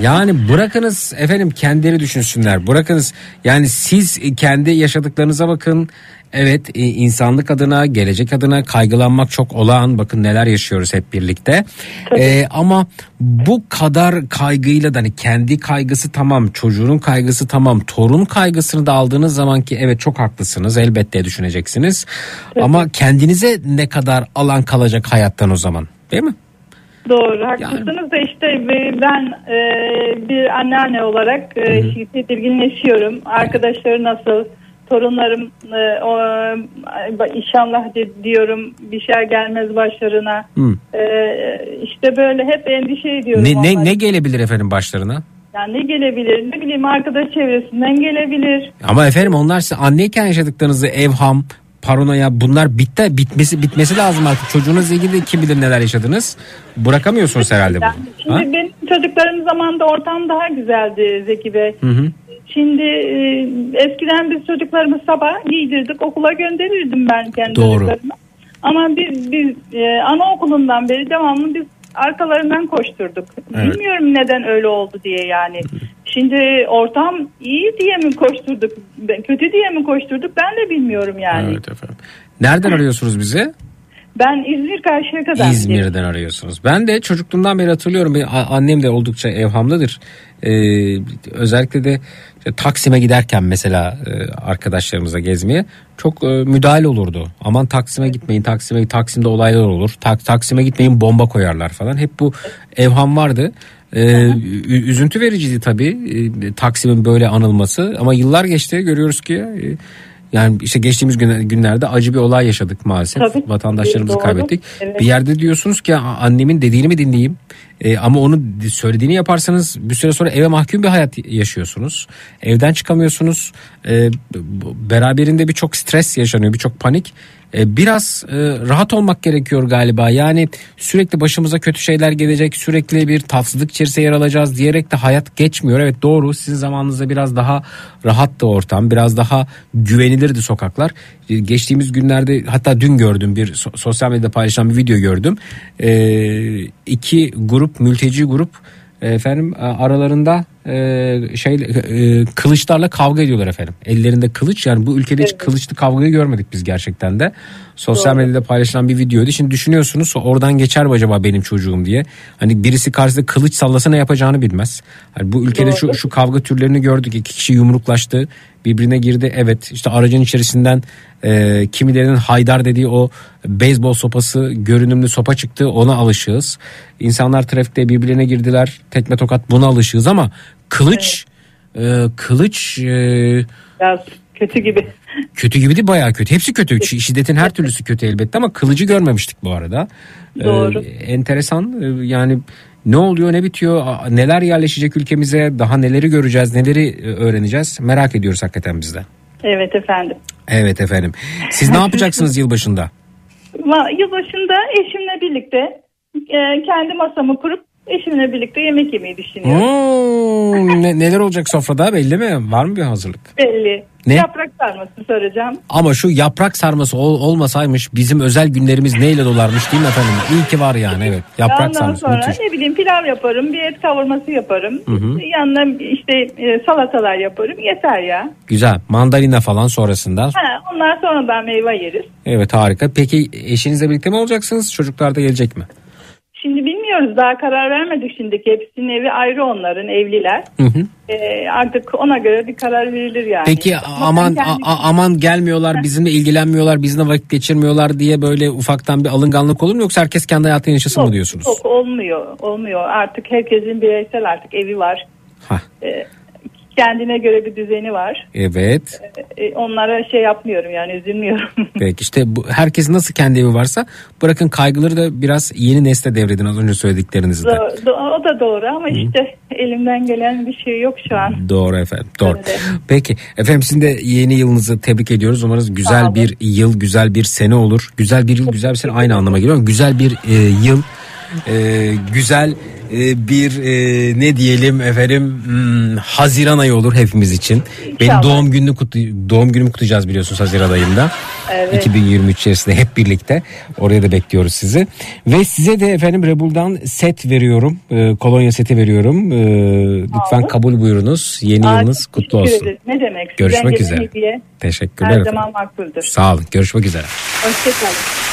Speaker 8: Yani bırakınız efendim kendileri düşünsünler. Bırakınız yani siz kendi yaşadıklarınıza bakın. Evet e, insanlık adına gelecek adına kaygılanmak çok olağan. Bakın neler yaşıyoruz hep birlikte. Ee, ama bu kadar kaygıyla da hani kendi kaygısı tamam çocuğun kaygısı tamam torun kaygısını da aldığınız zaman ki evet çok haklısınız elbette düşüneceksiniz. Ama kendinize ne kadar alan kalacak hayattan o zaman değil mi?
Speaker 9: Doğru haklısınız da işte ben e, bir anneanne olarak e, tedirginleşiyorum. Arkadaşları nasıl torunlarım e, o, e, inşallah diyorum bir şey gelmez başlarına. E, işte böyle hep endişe ediyorum.
Speaker 3: Ne, ne, ne gelebilir efendim başlarına?
Speaker 9: Yani ne gelebilir? Ne bileyim arkadaş çevresinden gelebilir.
Speaker 3: Ama efendim onlar size anneyken yaşadıklarınızı evham, paranoya bunlar bitti bitmesi bitmesi lazım artık. Çocuğunuzla ilgili kim bilir neler yaşadınız. Bırakamıyorsunuz herhalde bunu.
Speaker 9: şimdi
Speaker 3: Ha?
Speaker 9: benim çocuklarım zamanında ortam daha güzeldi Zeki Bey.
Speaker 3: Hı hı.
Speaker 9: Şimdi e, eskiden biz çocuklarımı sabah giydirdik okula gönderirdim ben kendi
Speaker 3: Doğru.
Speaker 9: çocuklarımı. Ama biz, biz e, anaokulundan beri devamlı biz arkalarından koşturduk.
Speaker 3: Evet.
Speaker 9: Bilmiyorum neden öyle oldu diye yani. Şimdi ortam iyi diye mi koşturduk, kötü diye mi koşturduk ben de bilmiyorum yani.
Speaker 3: Evet efendim. Nereden arıyorsunuz bizi?
Speaker 9: Ben İzmir karşıya kadar.
Speaker 3: İzmir'den arıyorsunuz. Ben de çocukluğumdan beri hatırlıyorum. Annem de oldukça evhamlıdır. Ee, özellikle de işte Taksim'e giderken mesela e, arkadaşlarımıza gezmeye çok e, müdahale olurdu. Aman Taksim'e gitmeyin, Taksim'e Taksim'de olaylar olur. Tak, Taksim'e gitmeyin bomba koyarlar falan. Hep bu evham vardı. Ee, üzüntü vericiydi tabii e, Taksim'in böyle anılması ama yıllar geçti görüyoruz ki e, yani işte geçtiğimiz gün- günlerde acı bir olay yaşadık maalesef.
Speaker 9: Tabii.
Speaker 3: Vatandaşlarımızı
Speaker 9: Doğru.
Speaker 3: kaybettik.
Speaker 9: Evet.
Speaker 3: Bir yerde diyorsunuz ki "A- annemin dediğini mi dinleyeyim? E, ama onu söylediğini yaparsanız bir süre sonra eve mahkum bir hayat yaşıyorsunuz. Evden çıkamıyorsunuz. E, beraberinde birçok stres yaşanıyor, birçok panik. E, biraz e, rahat olmak gerekiyor galiba. Yani sürekli başımıza kötü şeyler gelecek, sürekli bir tatsızlık içerisinde yer alacağız diyerek de hayat geçmiyor. Evet doğru sizin zamanınızda biraz daha rahattı ortam, biraz daha güvenilirdi sokaklar. E, geçtiğimiz günlerde hatta dün gördüm bir so- sosyal medyada paylaşılan bir video gördüm. İki grup, mülteci grup efendim aralarında e, şey e, kılıçlarla kavga ediyorlar efendim. Ellerinde kılıç yani bu ülkede hiç kılıçlı kavgayı görmedik biz gerçekten de. Sosyal
Speaker 9: Doğru.
Speaker 3: medyada paylaşılan bir videoydu. Şimdi düşünüyorsunuz oradan geçer mi acaba benim çocuğum diye. Hani birisi karşısında kılıç sallasa ne yapacağını bilmez. Hani bu ülkede şu,
Speaker 9: Doğru.
Speaker 3: şu kavga türlerini gördük. İki kişi yumruklaştı. Birbirine girdi. Evet işte aracın içerisinden e, kimilerinin haydar dediği o beyzbol sopası görünümlü sopa çıktı. Ona alışığız. İnsanlar trafikte birbirine girdiler. Tekme tokat buna alışığız ama kılıç e, kılıç e,
Speaker 9: Biraz kötü gibi.
Speaker 3: kötü gibi değil bayağı kötü. Hepsi kötü. Şi- Şiddetin her türlüsü kötü elbette ama kılıcı görmemiştik bu arada. Ee,
Speaker 9: Doğru.
Speaker 3: enteresan Ee, yani ne oluyor ne bitiyor neler yerleşecek ülkemize daha neleri göreceğiz neleri e, öğreneceğiz merak ediyoruz hakikaten biz de.
Speaker 9: Evet efendim.
Speaker 3: Evet efendim. Siz ne yapacaksınız yılbaşında?
Speaker 9: Yılbaşında eşimle birlikte e, kendi masamı kurup eşimle birlikte yemek yemeyi düşünüyorum.
Speaker 3: Hmm, ne- neler olacak sofrada belli mi? Var mı bir hazırlık?
Speaker 9: Belli.
Speaker 3: Ne?
Speaker 9: Yaprak sarması soracağım.
Speaker 3: Ama şu yaprak sarması ol- olmasaymış bizim özel günlerimiz neyle dolarmış değil mi efendim? İyi ki var yani evet. Yaprak
Speaker 9: Ondan
Speaker 3: sarması
Speaker 9: sonra
Speaker 3: müthiş.
Speaker 9: ne bileyim pilav yaparım, bir et kavurması yaparım.
Speaker 3: Hı hı.
Speaker 9: Yanına işte e, salatalar yaparım. Yeter ya.
Speaker 3: Güzel. Mandalina falan sonrasında.
Speaker 9: Ha, onlar sonradan meyve yeriz.
Speaker 3: Evet harika. Peki eşinizle birlikte mi olacaksınız? Çocuklar da gelecek mi?
Speaker 9: Şimdi bilmiyoruz daha karar vermedik şimdiki. Hepsinin evi ayrı onların evliler.
Speaker 3: Hı hı.
Speaker 9: E, artık ona göre bir karar verilir yani.
Speaker 3: Peki
Speaker 9: Ama
Speaker 3: aman a- aman gelmiyorlar bizimle ilgilenmiyorlar bizimle vakit geçirmiyorlar diye böyle ufaktan bir alınganlık olur mu yoksa herkes kendi hayatını yaşasın mı
Speaker 9: Yok,
Speaker 3: diyorsunuz?
Speaker 9: Yok olmuyor. Olmuyor. Artık herkesin bireysel artık evi var.
Speaker 3: Hah.
Speaker 9: E, kendine göre bir düzeni var.
Speaker 3: Evet.
Speaker 9: E, onlara şey yapmıyorum yani üzülmüyorum.
Speaker 3: Peki işte bu, herkesin nasıl kendi evi varsa bırakın kaygıları da biraz yeni nesle devredin az önce söylediklerinizde.
Speaker 9: Do- do- o da doğru ama işte elimden gelen bir şey yok şu an.
Speaker 3: Doğru efendim. Doğru.
Speaker 9: Evet.
Speaker 3: Peki efendim sizin de yeni yılınızı tebrik ediyoruz. Umarız güzel bir yıl, güzel bir sene olur. Güzel bir yıl, güzel bir sene aynı anlama geliyor. Güzel bir e, yıl, e, güzel e, bir e, ne diyelim efendim hmm, Haziran ayı olur hepimiz için. Benim
Speaker 9: İnşallah.
Speaker 3: doğum gününü kutlu, doğum günümü kutlayacağız biliyorsunuz Haziran ayında.
Speaker 9: Evet.
Speaker 3: 2023 içerisinde hep birlikte oraya da bekliyoruz sizi. Ve size de efendim Rebul'dan set veriyorum. E, kolonya seti veriyorum. E, lütfen
Speaker 9: olun.
Speaker 3: kabul buyurunuz. Yeni
Speaker 9: Aa,
Speaker 3: yılınız kutlu olsun.
Speaker 9: ederim. Ne demek?
Speaker 3: Görüşmek üzere.
Speaker 9: hediye
Speaker 3: Teşekkürler
Speaker 9: Her
Speaker 3: efendim.
Speaker 9: zaman makbuldür.
Speaker 3: Sağ olun. Görüşmek üzere.
Speaker 9: Hoşçakalın.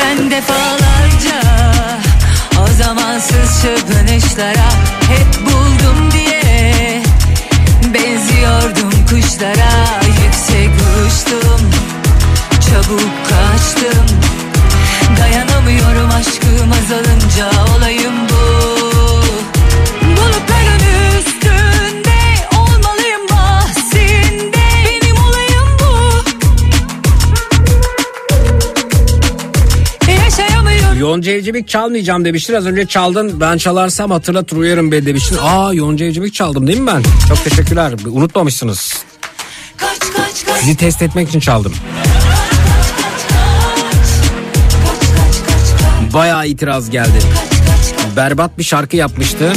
Speaker 2: ben defalarca O zamansız çırpınışlara hep buldum diye Benziyordum kuşlara. Yüksek uçtum Çabuk kaçtım. Dayanamıyorum aşkım azalınca olayım bu.
Speaker 3: Yonca Evcimik çalmayacağım demiştin. Az önce çaldın. Ben çalarsam hatırlatır uyarım be demiştin. Aa Yonca Evcimik çaldım değil mi ben? Çok teşekkürler. Unutmamışsınız. Sizi test etmek için çaldım. Bayağı itiraz geldi. Berbat bir şarkı yapmıştı.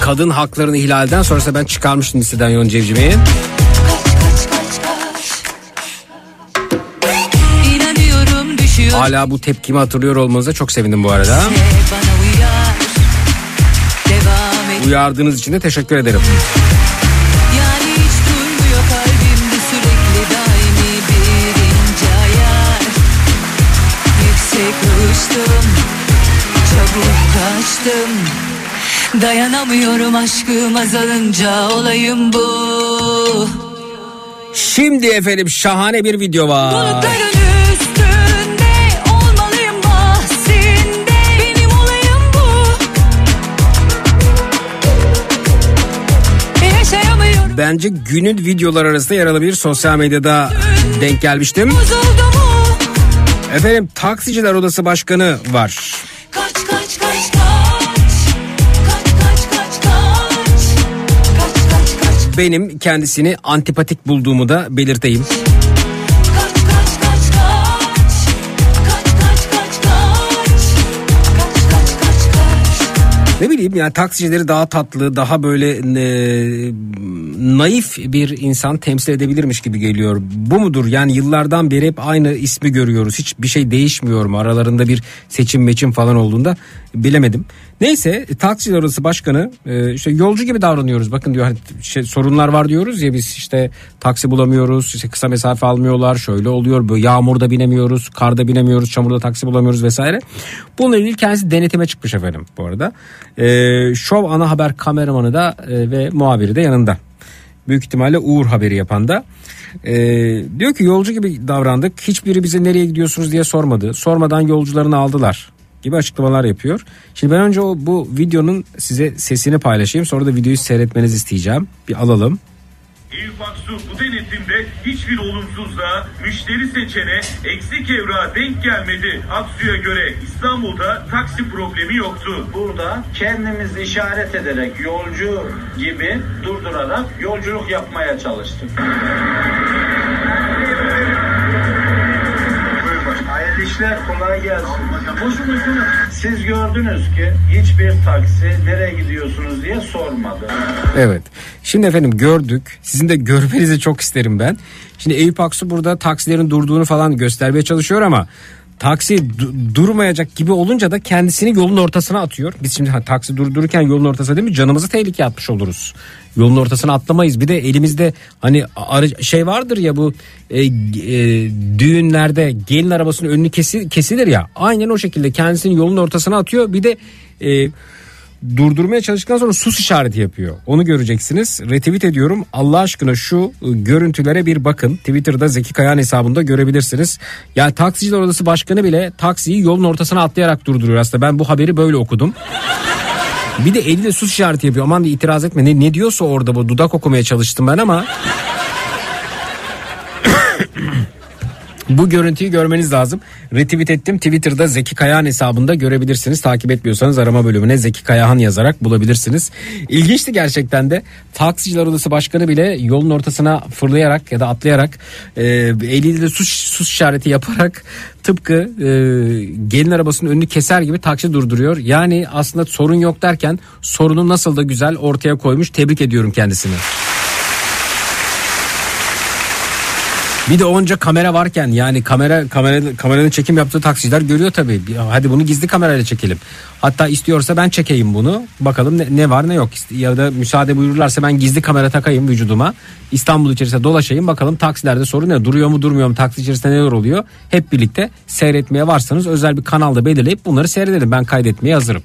Speaker 3: Kadın haklarını ihlalden sonrasında ben çıkarmıştım listeden Yonca Evcimik'i. Hala bu tepkimi hatırlıyor olmanıza çok sevindim bu arada.
Speaker 2: uyar
Speaker 3: Uyardığınız için de teşekkür ederim.
Speaker 2: yani uçtum çabuk kaçtım Dayanamıyorum aşkım azalınca olayım bu
Speaker 3: Şimdi efendim şahane bir video var.
Speaker 2: Bulutların
Speaker 3: Bence günün videolar arasında yer alabilir. Sosyal medyada denk gelmiştim. Efendim taksiciler odası başkanı var.
Speaker 2: Kaç kaç kaç
Speaker 3: Benim kendisini antipatik bulduğumu da belirteyim. Ne bileyim yani taksicileri daha tatlı, daha böyle e, naif bir insan temsil edebilirmiş gibi geliyor. Bu mudur? Yani yıllardan beri hep aynı ismi görüyoruz. Hiç bir şey değişmiyor mu? Aralarında bir seçim meçim falan olduğunda bilemedim. Neyse taksiciler odası başkanı e, işte yolcu gibi davranıyoruz. Bakın diyor hani şey, sorunlar var diyoruz ya biz işte taksi bulamıyoruz. işte kısa mesafe almıyorlar. Şöyle oluyor. Böyle yağmurda binemiyoruz, karda binemiyoruz, çamurda taksi bulamıyoruz vesaire. Bununla ilgili kendisi denetime çıkmış efendim bu arada. E, Şov ana haber kameramanı da e, ve muhabiri de yanında. Büyük ihtimalle Uğur haberi yapan da. E, diyor ki yolcu gibi davrandık. Hiçbiri bize nereye gidiyorsunuz diye sormadı. Sormadan yolcularını aldılar gibi açıklamalar yapıyor. Şimdi ben önce o bu videonun size sesini paylaşayım. Sonra da videoyu seyretmenizi isteyeceğim. Bir alalım.
Speaker 10: Eufaksu bu denetimde hiçbir olumsuzluğa, müşteri seçene, eksik evrağa denk gelmedi. Aksu'ya göre İstanbul'da taksi problemi yoktu.
Speaker 11: Burada kendimiz işaret ederek yolcu gibi durdurarak yolculuk yapmaya çalıştık. İşler kolay gelsin. Boşuna Siz gördünüz ki hiçbir taksi nereye gidiyorsunuz diye sormadı.
Speaker 3: Evet. Şimdi efendim gördük. Sizin de görmenizi çok isterim ben. Şimdi Eyüp Aksu burada taksilerin durduğunu falan göstermeye çalışıyor ama taksi du- durmayacak gibi olunca da kendisini yolun ortasına atıyor. Biz şimdi ha, taksi durdururken yolun ortasına değil mi canımızı tehlikeye atmış oluruz. Yolun ortasına atlamayız. Bir de elimizde hani şey vardır ya bu e, e, düğünlerde gelin arabasının önünü kesi, kesilir ya. Aynen o şekilde kendisini yolun ortasına atıyor. Bir de e, durdurmaya çalıştıktan sonra sus işareti yapıyor. Onu göreceksiniz. Retweet ediyorum. Allah aşkına şu e, görüntülere bir bakın. Twitter'da Zeki Kayan hesabında görebilirsiniz. Yani taksiciler odası başkanı bile taksiyi yolun ortasına atlayarak durduruyor aslında. Ben bu haberi böyle okudum. Bir de eliyle sus işareti yapıyor. Aman itiraz etme. Ne, ne diyorsa orada bu dudak okumaya çalıştım ben ama. Bu görüntüyü görmeniz lazım. Retweet ettim. Twitter'da Zeki Kayahan hesabında görebilirsiniz. Takip etmiyorsanız arama bölümüne Zeki Kayahan yazarak bulabilirsiniz. İlginçti gerçekten de. Taksiciler Odası Başkanı bile yolun ortasına fırlayarak ya da atlayarak e, eliyle sus, sus işareti yaparak tıpkı e, gelin arabasının önünü keser gibi taksi durduruyor. Yani aslında sorun yok derken sorunu nasıl da güzel ortaya koymuş. Tebrik ediyorum kendisini. Bir de onca kamera varken yani kamera kamera kameranın çekim yaptığı taksiciler görüyor tabii. Hadi bunu gizli kamerayla çekelim. Hatta istiyorsa ben çekeyim bunu. Bakalım ne, ne var ne yok. Ya da müsaade buyururlarsa ben gizli kamera takayım vücuduma. İstanbul içerisinde dolaşayım. Bakalım taksilerde sorun ne? Duruyor mu durmuyor mu? Taksi içerisinde neler oluyor? Hep birlikte seyretmeye varsanız özel bir kanalda belirleyip bunları seyredelim. Ben kaydetmeye hazırım.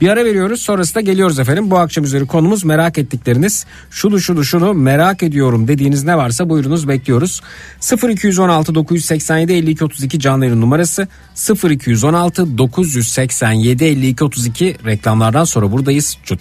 Speaker 3: Bir ara veriyoruz. Sonrasında geliyoruz efendim. Bu akşam üzeri konumuz merak ettikleriniz. Şunu şunu şunu merak ediyorum dediğiniz ne varsa buyurunuz bekliyoruz. 0216 987 52 32 canlı yayın numarası 0216 987 52 32 reklamlardan sonra buradayız. Cut.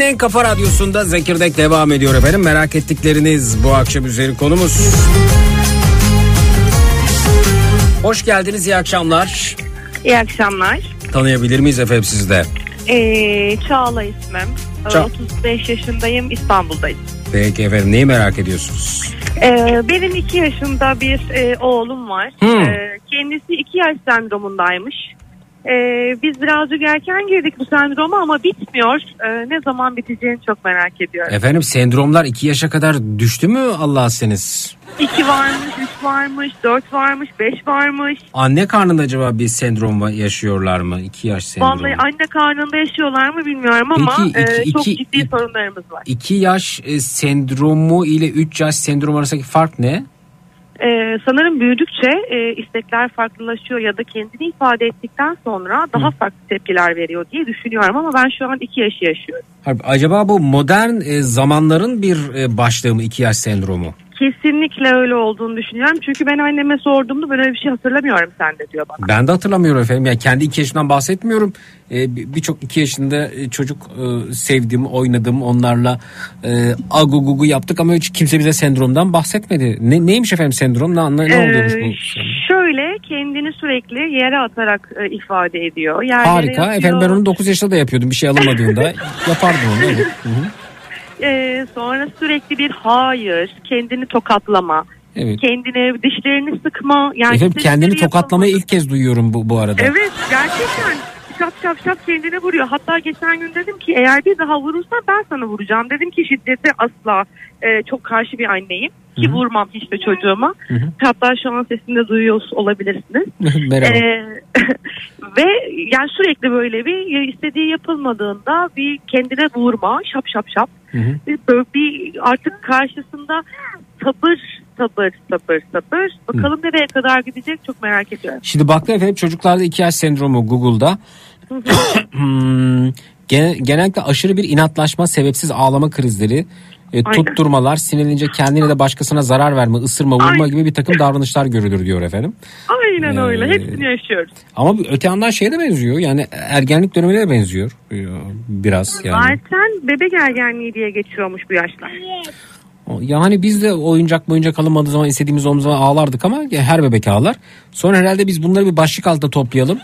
Speaker 3: Türkiye'nin en kafa radyosunda Zekirdek devam ediyor efendim. Merak ettikleriniz bu akşam üzeri konumuz. Hoş geldiniz, iyi akşamlar.
Speaker 12: İyi akşamlar.
Speaker 3: Tanıyabilir miyiz efendim sizi de?
Speaker 12: Ee, Çağla ismim. Ee,
Speaker 3: Ça-
Speaker 12: 35 yaşındayım. İstanbul'dayım.
Speaker 3: Peki efendim neyi merak ediyorsunuz?
Speaker 12: Ee, benim 2 yaşında bir e, oğlum var.
Speaker 3: Hmm.
Speaker 12: Ee, kendisi 2 yaş sendromundaymış. Ee, biz birazcık erken girdik bu sendroma ama bitmiyor. Ee, ne zaman biteceğini çok merak ediyorum.
Speaker 3: Efendim sendromlar 2 yaşa kadar düştü mü Allah seniz?
Speaker 12: 2 varmış, 3 varmış, 4 varmış, 5 varmış.
Speaker 3: Anne karnında acaba bir sendrom yaşıyorlar mı? 2 yaş sendromu.
Speaker 12: Vallahi anne karnında yaşıyorlar mı bilmiyorum ama
Speaker 3: Peki, iki-
Speaker 12: e, çok
Speaker 3: iki-
Speaker 12: ciddi sorunlarımız var.
Speaker 3: 2 yaş e, sendromu ile 3 yaş sendromu arasındaki fark ne?
Speaker 12: Ee, sanırım büyüdükçe e, istekler farklılaşıyor ya da kendini ifade ettikten sonra daha farklı tepkiler veriyor diye düşünüyorum ama ben şu an iki yaşı yaşıyorum.
Speaker 3: Acaba bu modern e, zamanların bir e, başlığı mı 2 yaş sendromu?
Speaker 12: Kesinlikle öyle olduğunu düşünüyorum. Çünkü ben anneme sorduğumda ben öyle bir şey hatırlamıyorum sende diyor bana.
Speaker 3: Ben de hatırlamıyorum efendim. Yani kendi 2 yaşından bahsetmiyorum. E, bir- Birçok 2 yaşında e, çocuk e, sevdim, oynadım. Onlarla e, agu gugu yaptık ama hiç kimse bize sendromdan bahsetmedi. Ne, neymiş efendim sendrom? Ne, ne, ne
Speaker 12: Ee,
Speaker 3: oluyormuş bu?
Speaker 12: Şöyle kendini sürekli yere atarak e, ifade ediyor. Yerlere
Speaker 3: Harika.
Speaker 12: yatıyor.
Speaker 3: Efendim ben onu 9 yaşında da yapıyordum. Bir şey alamadığımda yapardım onu. Evet. Hı hı.
Speaker 12: Ee, sonra sürekli bir hayır, kendini tokatlama,
Speaker 3: Evet.
Speaker 12: kendine dişlerini sıkma. Yani
Speaker 3: Efendim kendini tokatlamayı ilk kez duyuyorum bu, bu arada.
Speaker 12: Evet gerçekten şap şap şap kendine vuruyor. Hatta geçen gün dedim ki eğer bir daha vurursan ben sana vuracağım. Dedim ki şiddete asla e, çok karşı bir anneyim. Ki
Speaker 3: Hı hı.
Speaker 12: vurmam hiçbir çocuğuma.
Speaker 3: Hı hı.
Speaker 12: Hatta şu an sesinde duyuyor olabilirsiniz.
Speaker 3: Merhaba.
Speaker 12: Ee, ve yani sürekli böyle bir istediği yapılmadığında bir kendine vurma şap şap şap.
Speaker 3: Hı hı.
Speaker 12: Bir- Böyle bir artık karşısında sabır sabır sabır sabır. Bakalım nereye kadar gidecek çok merak ediyorum.
Speaker 3: Şimdi baktım efendim çocuklarda 2 yaş sendromu Google'da. Gen- genellikle aşırı bir inatlaşma, sebepsiz ağlama krizleri, e, tutturmalar, sinirlenince kendine de başkasına zarar verme, ısırma, vurma
Speaker 12: Aynen.
Speaker 3: gibi bir takım davranışlar görülür diyor efendim.
Speaker 12: Aynen
Speaker 3: Ee,
Speaker 12: öyle hepsini yaşıyoruz.
Speaker 3: Ama öte yandan şeye de benziyor. Yani ergenlik dönemine de benziyor. e, Biraz yani.
Speaker 12: Zaten bebek ergenliği diye geçiyormuş bu yaşlar.
Speaker 3: Yani biz de oyuncak oyuncak alınmadığı zaman istediğimiz olduğumuz zaman ağlardık ama her bebek ağlar. Sonra herhalde biz bunları bir başlık altında toplayalım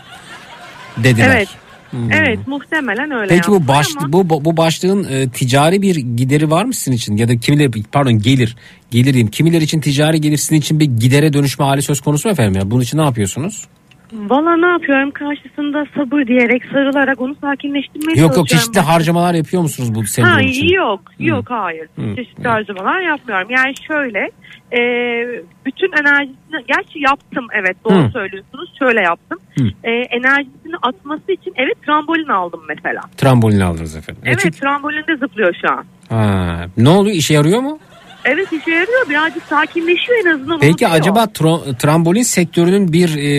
Speaker 3: dediler.
Speaker 12: Evet.
Speaker 3: Hmm.
Speaker 12: Evet muhtemelen öyle.
Speaker 3: Peki bu baş,
Speaker 12: ama-
Speaker 3: bu bu başlığın e, ticari bir gideri var mı sizin için ya da kimileri pardon gelir gelir diyeyim kimileri için ticari gelir sizin için bir gidere dönüşme hali söz konusu mu efendim ya bunun için ne yapıyorsunuz?
Speaker 12: Valla ne yapıyorum karşısında sabır diyerek sarılarak onu sakinleştirmeye
Speaker 3: Yok yok çeşitli harcamalar yapıyor musunuz bu
Speaker 12: Ha,
Speaker 3: sendrom için?
Speaker 12: yok yok hayır
Speaker 3: Hı.
Speaker 12: çeşitli harcamalar yapmıyorum yani şöyle e, bütün enerjisini gerçi yaptım evet doğru
Speaker 3: Hı.
Speaker 12: söylüyorsunuz şöyle yaptım
Speaker 3: Hı.
Speaker 12: E, enerjisini atması için evet trambolin aldım mesela
Speaker 3: Trambolin aldınız efendim. E
Speaker 12: evet
Speaker 3: çünkü-
Speaker 12: trambolinde zıplıyor şu an
Speaker 3: ha, ne oluyor işe yarıyor mu?
Speaker 12: Evet işe yarıyor birazcık sakinleşiyor en azından
Speaker 3: Peki
Speaker 12: unutuyor.
Speaker 3: acaba tro- trambolin sektörünün bir e,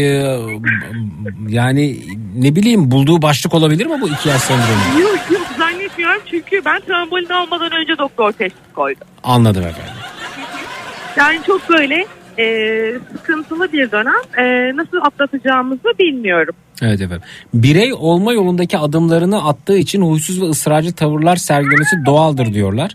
Speaker 3: yani ne bileyim bulduğu başlık olabilir mi bu iki yaş sendromu?
Speaker 12: Yok yok zannetmiyorum çünkü ben trambolin almadan önce doktor teşhis koydu.
Speaker 3: Anladım efendim.
Speaker 12: Yani çok böyle e, sıkıntılı bir dönem. E, nasıl atlatacağımızı bilmiyorum.
Speaker 3: Evet efendim. Birey olma yolundaki adımlarını attığı için huysuz ve ısrarcı tavırlar sergilemesi doğaldır diyorlar.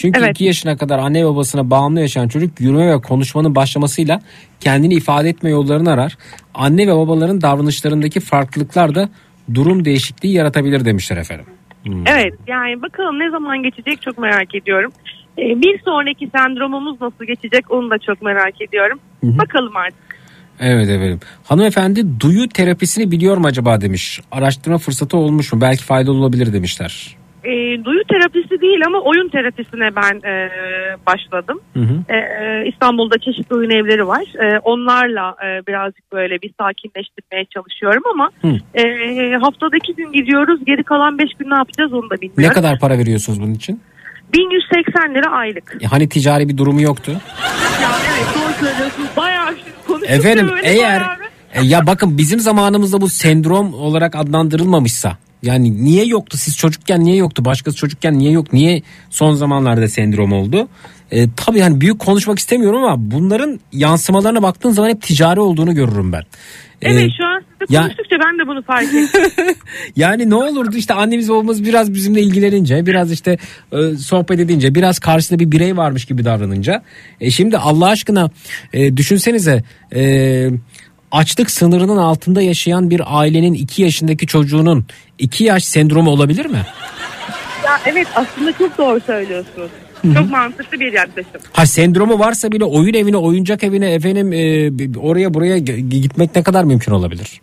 Speaker 3: Çünkü
Speaker 12: Evet.
Speaker 3: 2 yaşına kadar anne babasına bağımlı yaşayan çocuk yürüme ve konuşmanın başlamasıyla kendini ifade etme yollarını arar. Anne ve babaların davranışlarındaki farklılıklar da durum değişikliği yaratabilir demişler efendim. Hmm.
Speaker 12: Evet yani bakalım ne zaman geçecek çok merak ediyorum. E, bir sonraki sendromumuz nasıl geçecek onu da çok merak ediyorum.
Speaker 3: Hı hı.
Speaker 12: Bakalım artık.
Speaker 3: Evet efendim. Hanımefendi duyu terapisini biliyor mu acaba demiş. Araştırma fırsatı olmuş mu? Belki faydalı olabilir demişler.
Speaker 12: E, duyu terapisi değil ama oyun terapisine ben e, başladım.
Speaker 3: Hı hı.
Speaker 12: E, İstanbul'da çeşitli oyun evleri var. E, onlarla e, birazcık böyle bir sakinleştirmeye çalışıyorum ama
Speaker 3: Hı.
Speaker 12: e, haftada iki gün gidiyoruz. Geri kalan beş gün ne yapacağız onu da bilmiyorum.
Speaker 3: Ne kadar para veriyorsunuz bunun için?
Speaker 12: 1180 lira aylık.
Speaker 3: E, Hani ticari bir durumu yoktu?
Speaker 12: Ya evet doğru söylüyorsunuz. Bayağı şimdi konuştukça
Speaker 3: Efendim eğer
Speaker 12: bayağı
Speaker 3: e, ya bakın bizim zamanımızda bu sendrom olarak adlandırılmamışsa Yani niye yoktu? Siz çocukken niye yoktu? Başkası çocukken niye yok? Niye son zamanlarda sendrom oldu? E, tabii yani büyük konuşmak istemiyorum ama bunların yansımalarına baktığın zaman hep ticari olduğunu görürüm ben. E,
Speaker 12: Evet şu an sizle
Speaker 3: ya-
Speaker 12: konuştukça ben de bunu fark ettim.
Speaker 3: yani ne olurdu işte annemiz babamız biraz bizimle ilgilenince biraz işte e, sohbet edince biraz karşısında bir birey varmış gibi davranınca. E şimdi Allah aşkına e, düşünsenize e, açlık sınırının altında yaşayan bir ailenin 2 yaşındaki çocuğunun 2 yaş sendromu olabilir mi?
Speaker 12: ya evet aslında çok doğru söylüyorsunuz. Çok mantıklı bir yaklaşım.
Speaker 3: Ha sendromu varsa bile oyun evine oyuncak evine efendim e, oraya buraya gitmek ne kadar mümkün olabilir?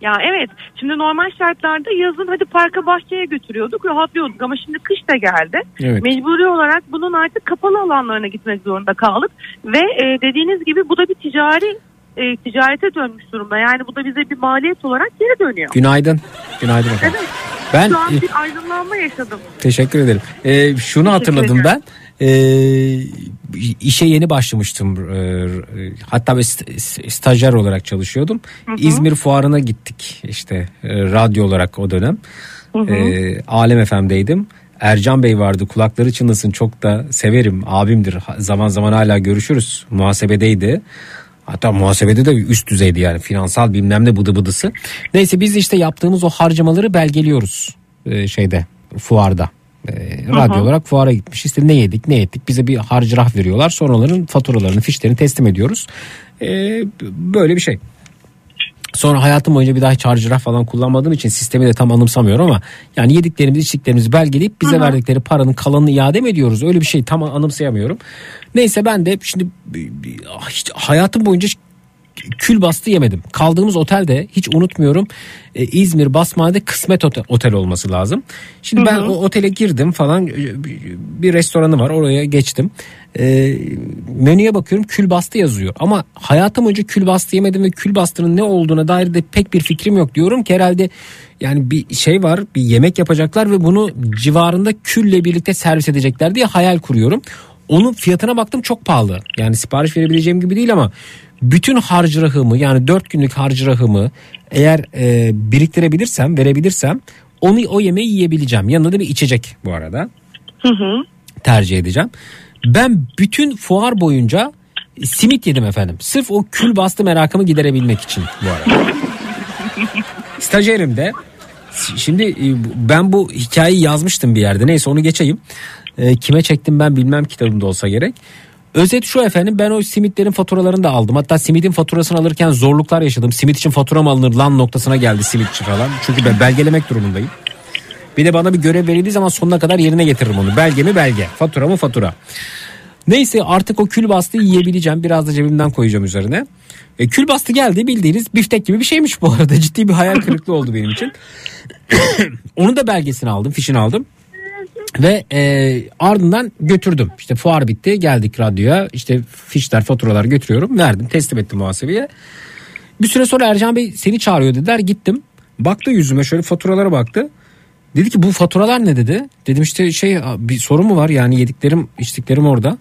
Speaker 12: Ya evet şimdi normal şartlarda yazın hadi parka bahçeye götürüyorduk rahatlıyorduk ama şimdi kış da geldi.
Speaker 3: Evet.
Speaker 12: Mecburi olarak bunun artık kapalı alanlarına gitmek zorunda kaldık. Ve e, dediğiniz gibi bu da bir ticari e, ticarete dönmüş durumda. Yani bu da bize bir maliyet olarak geri dönüyor.
Speaker 3: Günaydın. Günaydın efendim.
Speaker 12: Evet.
Speaker 3: Ben
Speaker 12: Şu an
Speaker 3: e,
Speaker 12: bir aydınlanma yaşadım.
Speaker 3: Teşekkür ederim. Ee, şunu hatırladım ben. Ee, işe yeni başlamıştım. Ee, hatta ben st- stajyer olarak çalışıyordum.
Speaker 13: Hı hı.
Speaker 3: İzmir fuarına gittik işte e, radyo olarak o dönem.
Speaker 13: Hı hı.
Speaker 3: Ee, Alem FM'deydim. Ercan Bey vardı kulakları çınlasın çok da severim abimdir zaman zaman hala görüşürüz muhasebedeydi hatta muhasebede de üst düzeydi yani finansal bilmem ne bıdı bıdısı. Neyse biz işte yaptığımız o harcamaları belgeliyoruz e, şeyde fuarda. E, radyo
Speaker 13: hı.
Speaker 3: olarak fuara gitmiş işte ne yedik ne ettik? Bize bir harcırah veriyorlar. Sonra onların faturalarını fişlerini teslim ediyoruz. E, böyle bir şey Sonra hayatım boyunca bir daha hiç harcırah falan kullanmadığım için sistemi de tam anımsamıyorum ama yani yediklerimizi içtiklerimizi belgeleyip bize
Speaker 13: Hı hı.
Speaker 3: verdikleri paranın kalanını iade mi ediyoruz? Öyle bir şey tam anımsayamıyorum. Neyse ben de şimdi hiç hayatım boyunca kül bastı yemedim. Kaldığımız otelde hiç unutmuyorum e, İzmir Basmane'de Kısmet Otel, otel olması lazım. Şimdi ben
Speaker 13: Hı hı.
Speaker 3: o otele girdim falan e, bir, bir restoranı var oraya geçtim. E, menüye bakıyorum kül bastı yazıyor ama hayatım önce kül bastı yemedim ve kül bastının ne olduğuna dair de pek bir fikrim yok diyorum ki herhalde yani bir şey var bir yemek yapacaklar ve bunu civarında külle birlikte servis edecekler diye hayal kuruyorum. Onun fiyatına baktım çok pahalı. Yani sipariş verebileceğim gibi değil ama bütün harcırahımı yani 4 günlük harcırahımı eğer e, biriktirebilirsem verebilirsem onu o yemeği yiyebileceğim. Yanında da bir içecek bu arada
Speaker 12: Hı hı.
Speaker 3: tercih edeceğim. Ben bütün fuar boyunca simit yedim efendim. Sırf o kül bastı merakımı giderebilmek için bu arada. Stajyerim de şimdi e, ben bu hikayeyi yazmıştım bir yerde neyse onu geçeyim. E, kime çektim ben bilmem kitabımda olsa gerek. Özet şu efendim ben o simitlerin faturalarını da aldım. Hatta simidin faturasını alırken zorluklar yaşadım. Simit için fatura mı alınır lan noktasına geldi simitçi falan. Çünkü ben belgelemek durumundayım. Bir de bana bir görev verildiği zaman sonuna kadar yerine getiririm onu. Belge mi belge, fatura mı fatura. Neyse artık o kül bastı yiyebileceğim. Biraz da cebimden koyacağım üzerine. E, kül bastı geldi bildiğiniz biftek gibi bir şeymiş bu arada. Ciddi bir hayal kırıklığı oldu benim için. Onun da belgesini aldım, fişini aldım. Ve e, ardından götürdüm. İşte fuar bitti geldik radyoya. İşte fişler faturalar götürüyorum. Verdim teslim ettim muhasebeye. Bir süre sonra Ercan Bey seni çağırıyor dediler. Gittim. Baktı yüzüme şöyle faturalara baktı. Dedi ki bu faturalar ne dedi? Dedim işte şey bir sorun mu var yani yediklerim içtiklerim orada.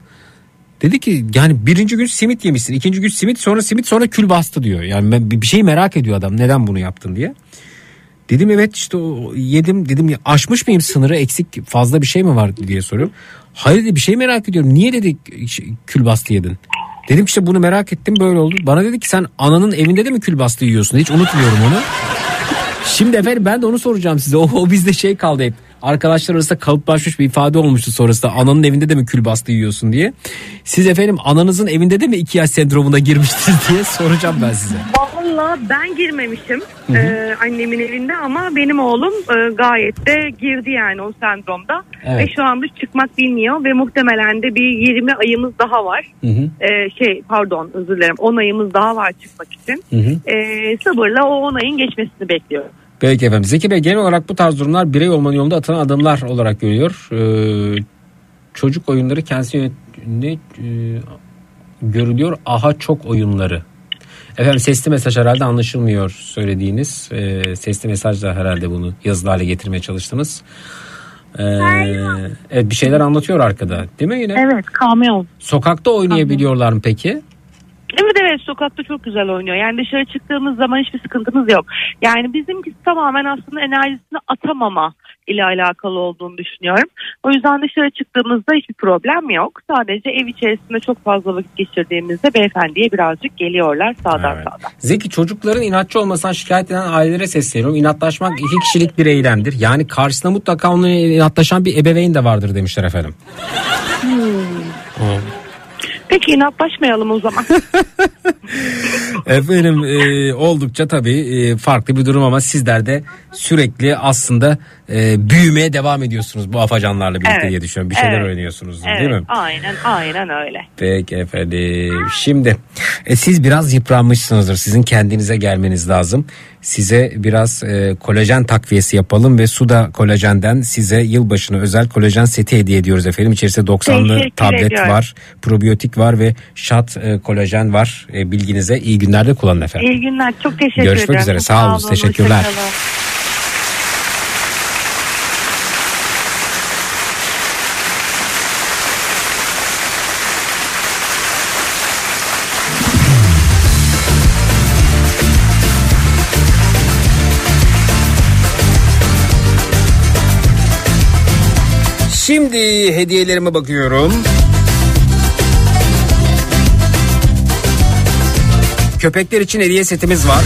Speaker 3: Dedi ki yani birinci gün simit yemişsin. ikinci gün simit sonra simit sonra kül bastı diyor. Yani bir şey merak ediyor adam neden bunu yaptın diye. Dedim evet işte o yedim dedim aşmış mıyım sınırı eksik fazla bir şey mi var diye soruyorum. Hayır dedi bir şey merak ediyorum. Niye dedi şey, kül bastı yedin? Dedim ki işte bunu merak ettim böyle oldu. Bana dedi ki sen ananın evinde de mi kül bastı yiyorsun? Hiç unutmuyorum onu. Şimdi efendim ben de onu soracağım size. O, o bizde şey kaldı hep. Arkadaşlar arasında kalıplaşmış bir ifade olmuştu sonrasında. Ananın evinde de mi kül bastı yiyorsun diye. Siz efendim ananızın evinde de mi iki yaş sendromuna girmiştiniz diye soracağım ben size.
Speaker 12: Valla ben girmemişim e, annemin evinde ama benim oğlum e, gayet de girdi yani o sendromda.
Speaker 3: Evet.
Speaker 12: Ve şu anda çıkmak bilmiyor ve muhtemelen de bir 20 ayımız daha var.
Speaker 3: Hı hı.
Speaker 12: E, şey pardon özür dilerim 10 ayımız daha var çıkmak için.
Speaker 3: Hı hı.
Speaker 12: E, sabırla o 10 ayın geçmesini bekliyorum.
Speaker 3: Peki efendim. Zeki Bey genel olarak bu tarz durumlar birey olmanın yolunda atılan adımlar olarak görüyor. Ee, çocuk oyunları kendisi yönet- ne, e, görülüyor. Aha çok oyunları. Efendim sesli mesaj herhalde anlaşılmıyor söylediğiniz. Ee, sesli mesajla herhalde bunu yazılı hale getirmeye çalıştınız. Ee, evet bir şeyler anlatıyor arkada değil mi yine?
Speaker 12: Evet cameo.
Speaker 3: Sokakta oynayabiliyorlar mı peki?
Speaker 12: Evet evet sokakta çok güzel oynuyor. Yani dışarı çıktığımız zaman hiçbir sıkıntımız yok. Yani bizimkisi tamamen aslında enerjisini atamama ile alakalı olduğunu düşünüyorum. O yüzden dışarı çıktığımızda hiçbir problem yok. Sadece ev içerisinde çok fazla vakit geçirdiğimizde beyefendiye birazcık geliyorlar sağdan
Speaker 3: Evet.
Speaker 12: sağdan.
Speaker 3: Zeki çocukların inatçı olmasından şikayet eden ailelere sesleniyorum. İnatlaşmak iki kişilik bir eylemdir. Yani karşısında mutlaka onunla inatlaşan bir ebeveyn de vardır demişler efendim.
Speaker 12: Peki inatlaşmayalım o zaman.
Speaker 3: Efendim e, oldukça tabii e, farklı bir durum ama sizler de sürekli aslında e, büyümeye devam ediyorsunuz bu afacanlarla birlikte
Speaker 12: Evet.
Speaker 3: diye düşünüyorum. Bir şeyler
Speaker 12: Evet.
Speaker 3: öğreniyorsunuz
Speaker 12: evet,
Speaker 3: değil mi?
Speaker 12: Aynen aynen öyle.
Speaker 3: Peki efendim. Şimdi e, siz biraz yıpranmışsınızdır. Sizin kendinize gelmeniz lazım. Size biraz e, kolajen takviyesi yapalım ve suda kolajenden size yılbaşına özel kolajen seti hediye ediyoruz efendim. İçerisinde 90'lı
Speaker 12: Teşekkür
Speaker 3: tablet
Speaker 12: ediyorum.
Speaker 3: var, probiyotik var ve şat e, kolajen var. E, bilginize iyi günlerde kullanın efendim.
Speaker 12: İyi günler. Çok teşekkür
Speaker 3: Görüşmek
Speaker 12: ederim.
Speaker 3: üzere. Sağ olun.
Speaker 12: olun,
Speaker 3: Teşekkürler.
Speaker 12: hoşçakalın.
Speaker 3: Şimdi hediyelerime bakıyorum. Köpekler için hediye setimiz var.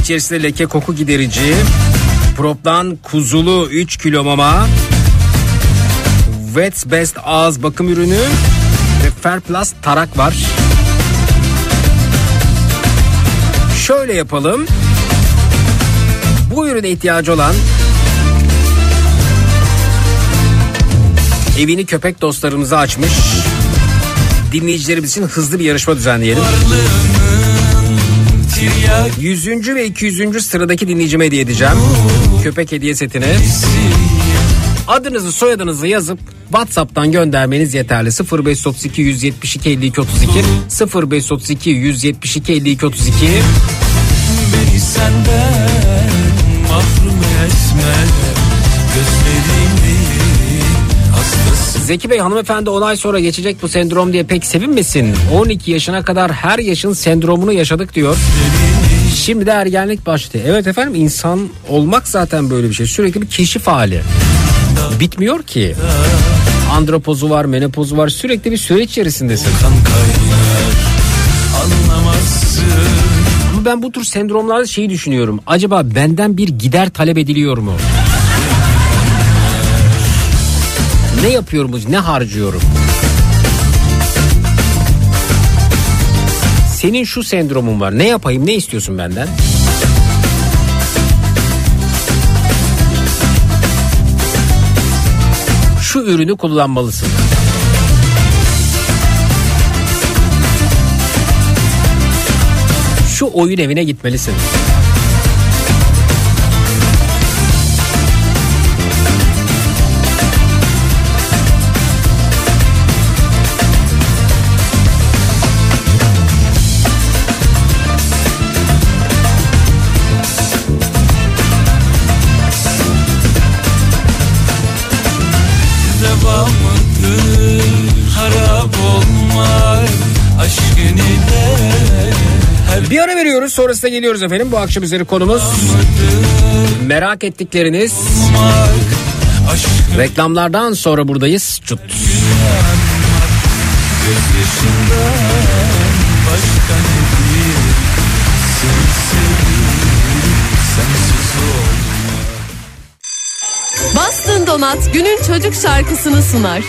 Speaker 3: İçerisinde leke koku giderici, Proplan kuzulu 3 kilo mama, Wets Best ağız bakım ürünü ve Fairplus tarak var. Şöyle yapalım. Bu ürüne ihtiyacı olan evini köpek dostlarımıza açmış. Dinleyicilerimiz için hızlı bir yarışma düzenleyelim. 100. ve 200. sıradaki dinleyicime hediye edeceğim. Köpek hediye setini. Adınızı soyadınızı yazıp WhatsApp'tan göndermeniz yeterli. 0532 172 52 32 0532 172 52 32
Speaker 13: Beni senden mahrum etme
Speaker 3: Zeki Bey hanımefendi 10 ay sonra geçecek bu sendrom diye pek sevinmesin. 12 yaşına kadar her yaşın sendromunu yaşadık diyor. Şimdi de ergenlik başladı. Evet efendim insan olmak zaten böyle bir şey. Sürekli bir keşif hali. Bitmiyor ki. Andropozu var, menopozu var. Sürekli bir süreç içerisindesin. Ama ben bu tür sendromlarda şeyi düşünüyorum. Acaba benden bir gider talep ediliyor mu? Ne yapıyorum, ne harcıyorum? Senin şu sendromun var. Ne yapayım, ne istiyorsun benden? Şu ürünü kullanmalısın. Şu oyun evine gitmelisin. Veriyoruz sonrasında geliyoruz efendim. Bu akşam üzeri konumuz merak ettikleriniz reklamlardan sonra buradayız. Çut.
Speaker 14: Bastın Donat günün çocuk şarkısını sunar.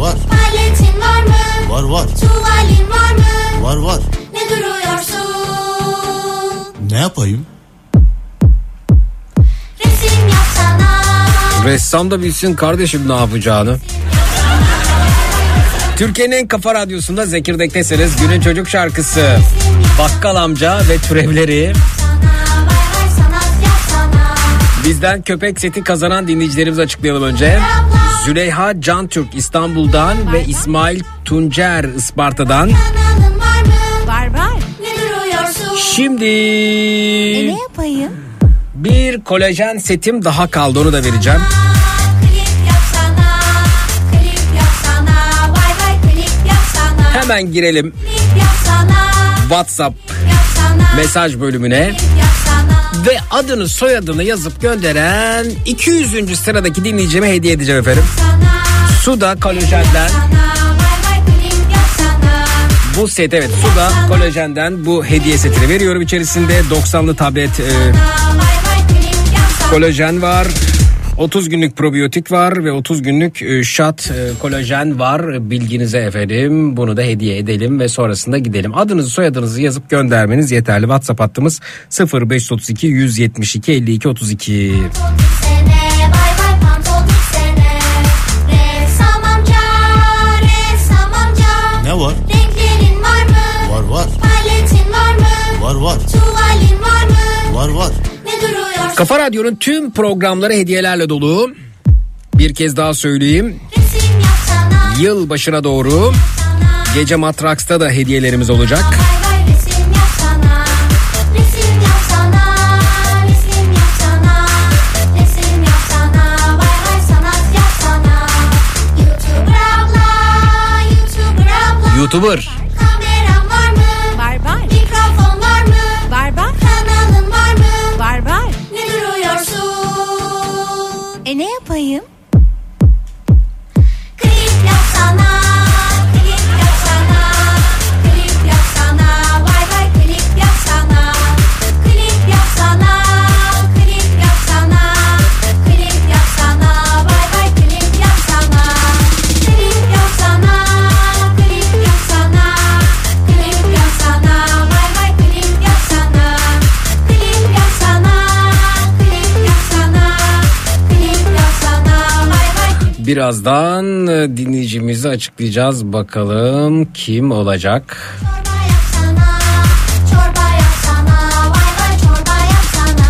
Speaker 14: Var
Speaker 8: var. Paletin var mı?
Speaker 14: Var var.
Speaker 8: Tuvalin var mı?
Speaker 15: Var var.
Speaker 8: Ne duruyorsun?
Speaker 15: Ne yapayım?
Speaker 8: Resim yapsana.
Speaker 3: Ressam da bilsin kardeşim ne yapacağını. Türkiye'nin en kafa radyosunda Zekirdek'tesiniz. Günün çocuk şarkısı. Bakkal amca ve türevleri. Bizden köpek seti kazanan dinleyicilerimizi açıklayalım önce. Züleyha Can Türk İstanbul'dan ve İsmail Tuncer Isparta'dan.
Speaker 14: Var var.
Speaker 3: Şimdi
Speaker 14: E ne yapayım?
Speaker 3: bir kolajen setim daha kaldı onu da vereceğim. Hemen girelim WhatsApp mesaj bölümüne. Ve adını soyadını yazıp gönderen 200. sıradaki dinleyicime hediye edeceğim efendim. Suda kolajenden bu set evet Suda kolajenden bu hediye setini veriyorum içerisinde 90'lı tablet e, kolajen var. 30 günlük probiyotik var ve 30 günlük e, shot e, kolajen var bilginize efendim. Bunu da hediye edelim ve sonrasında gidelim. Adınızı soyadınızı yazıp göndermeniz yeterli. WhatsApp hattımız 0532 172 52 32.
Speaker 8: Bay bay pantol diksene, ressam amca, ressam amca.
Speaker 15: Ne var?
Speaker 8: Renklerin var mı?
Speaker 15: Var var.
Speaker 8: Paletin var mı?
Speaker 15: Var var.
Speaker 8: Tuvalin var mı?
Speaker 15: Var var.
Speaker 3: Kafa Radyo'nun tüm programları hediyelerle dolu. Bir kez daha söyleyeyim. Yıl başına doğru gece Matraks'ta da hediyelerimiz olacak.
Speaker 8: bay
Speaker 3: birazdan e, dinleyicimizi açıklayacağız. Bakalım kim olacak?
Speaker 8: Çorba yapsana, vay vay çorba yapsana.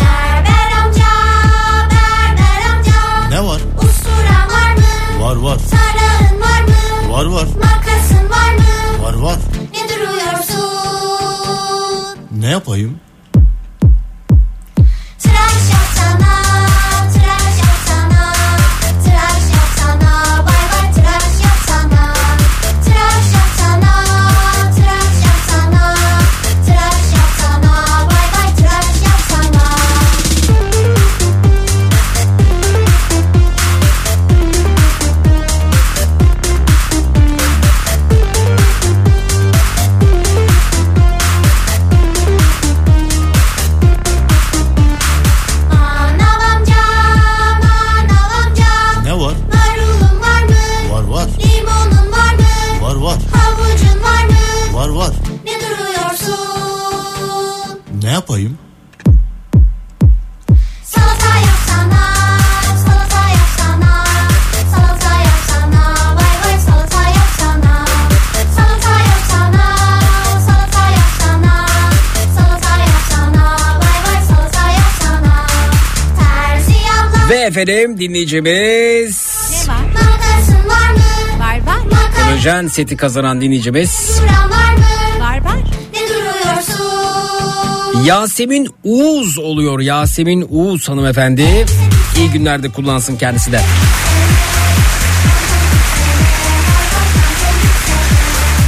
Speaker 8: Berber amca, berber amca.
Speaker 15: Ne var?
Speaker 8: Var mı?
Speaker 15: Var var.
Speaker 8: Tarağın var mı?
Speaker 15: Var var.
Speaker 8: Makasın var mı?
Speaker 15: Var var.
Speaker 8: Ne duruyorsun?
Speaker 15: Ne yapayım?
Speaker 3: Efendim dinleyicimiz
Speaker 8: makasın var mı?
Speaker 14: Var var.
Speaker 3: Kolajen seti kazanan dinleyicimiz
Speaker 8: duran var mı?
Speaker 14: Var var.
Speaker 8: Ne duruyorsun?
Speaker 3: Yasemin Uğuz oluyor. Yasemin Uğuz hanımefendi. İyi günlerde kullansın kendisi de.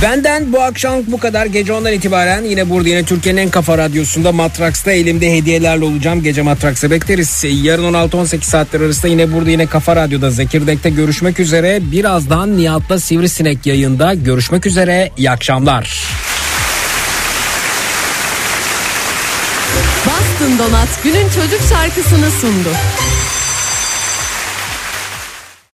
Speaker 3: Benden bu akşam bu kadar. Gece ondan itibaren yine burada yine Türkiye'nin en kafa radyosunda Matraks'ta elimde hediyelerle olacağım. Gece Matraks'a bekleriz. Yarın 16-18 saatler arasında yine burada yine Kafa Radyo'da Zekirdek'te görüşmek üzere. Birazdan Nihat'la Sivrisinek yayında görüşmek üzere. İyi akşamlar.
Speaker 16: Bastın Donat günün çocuk şarkısını sundu.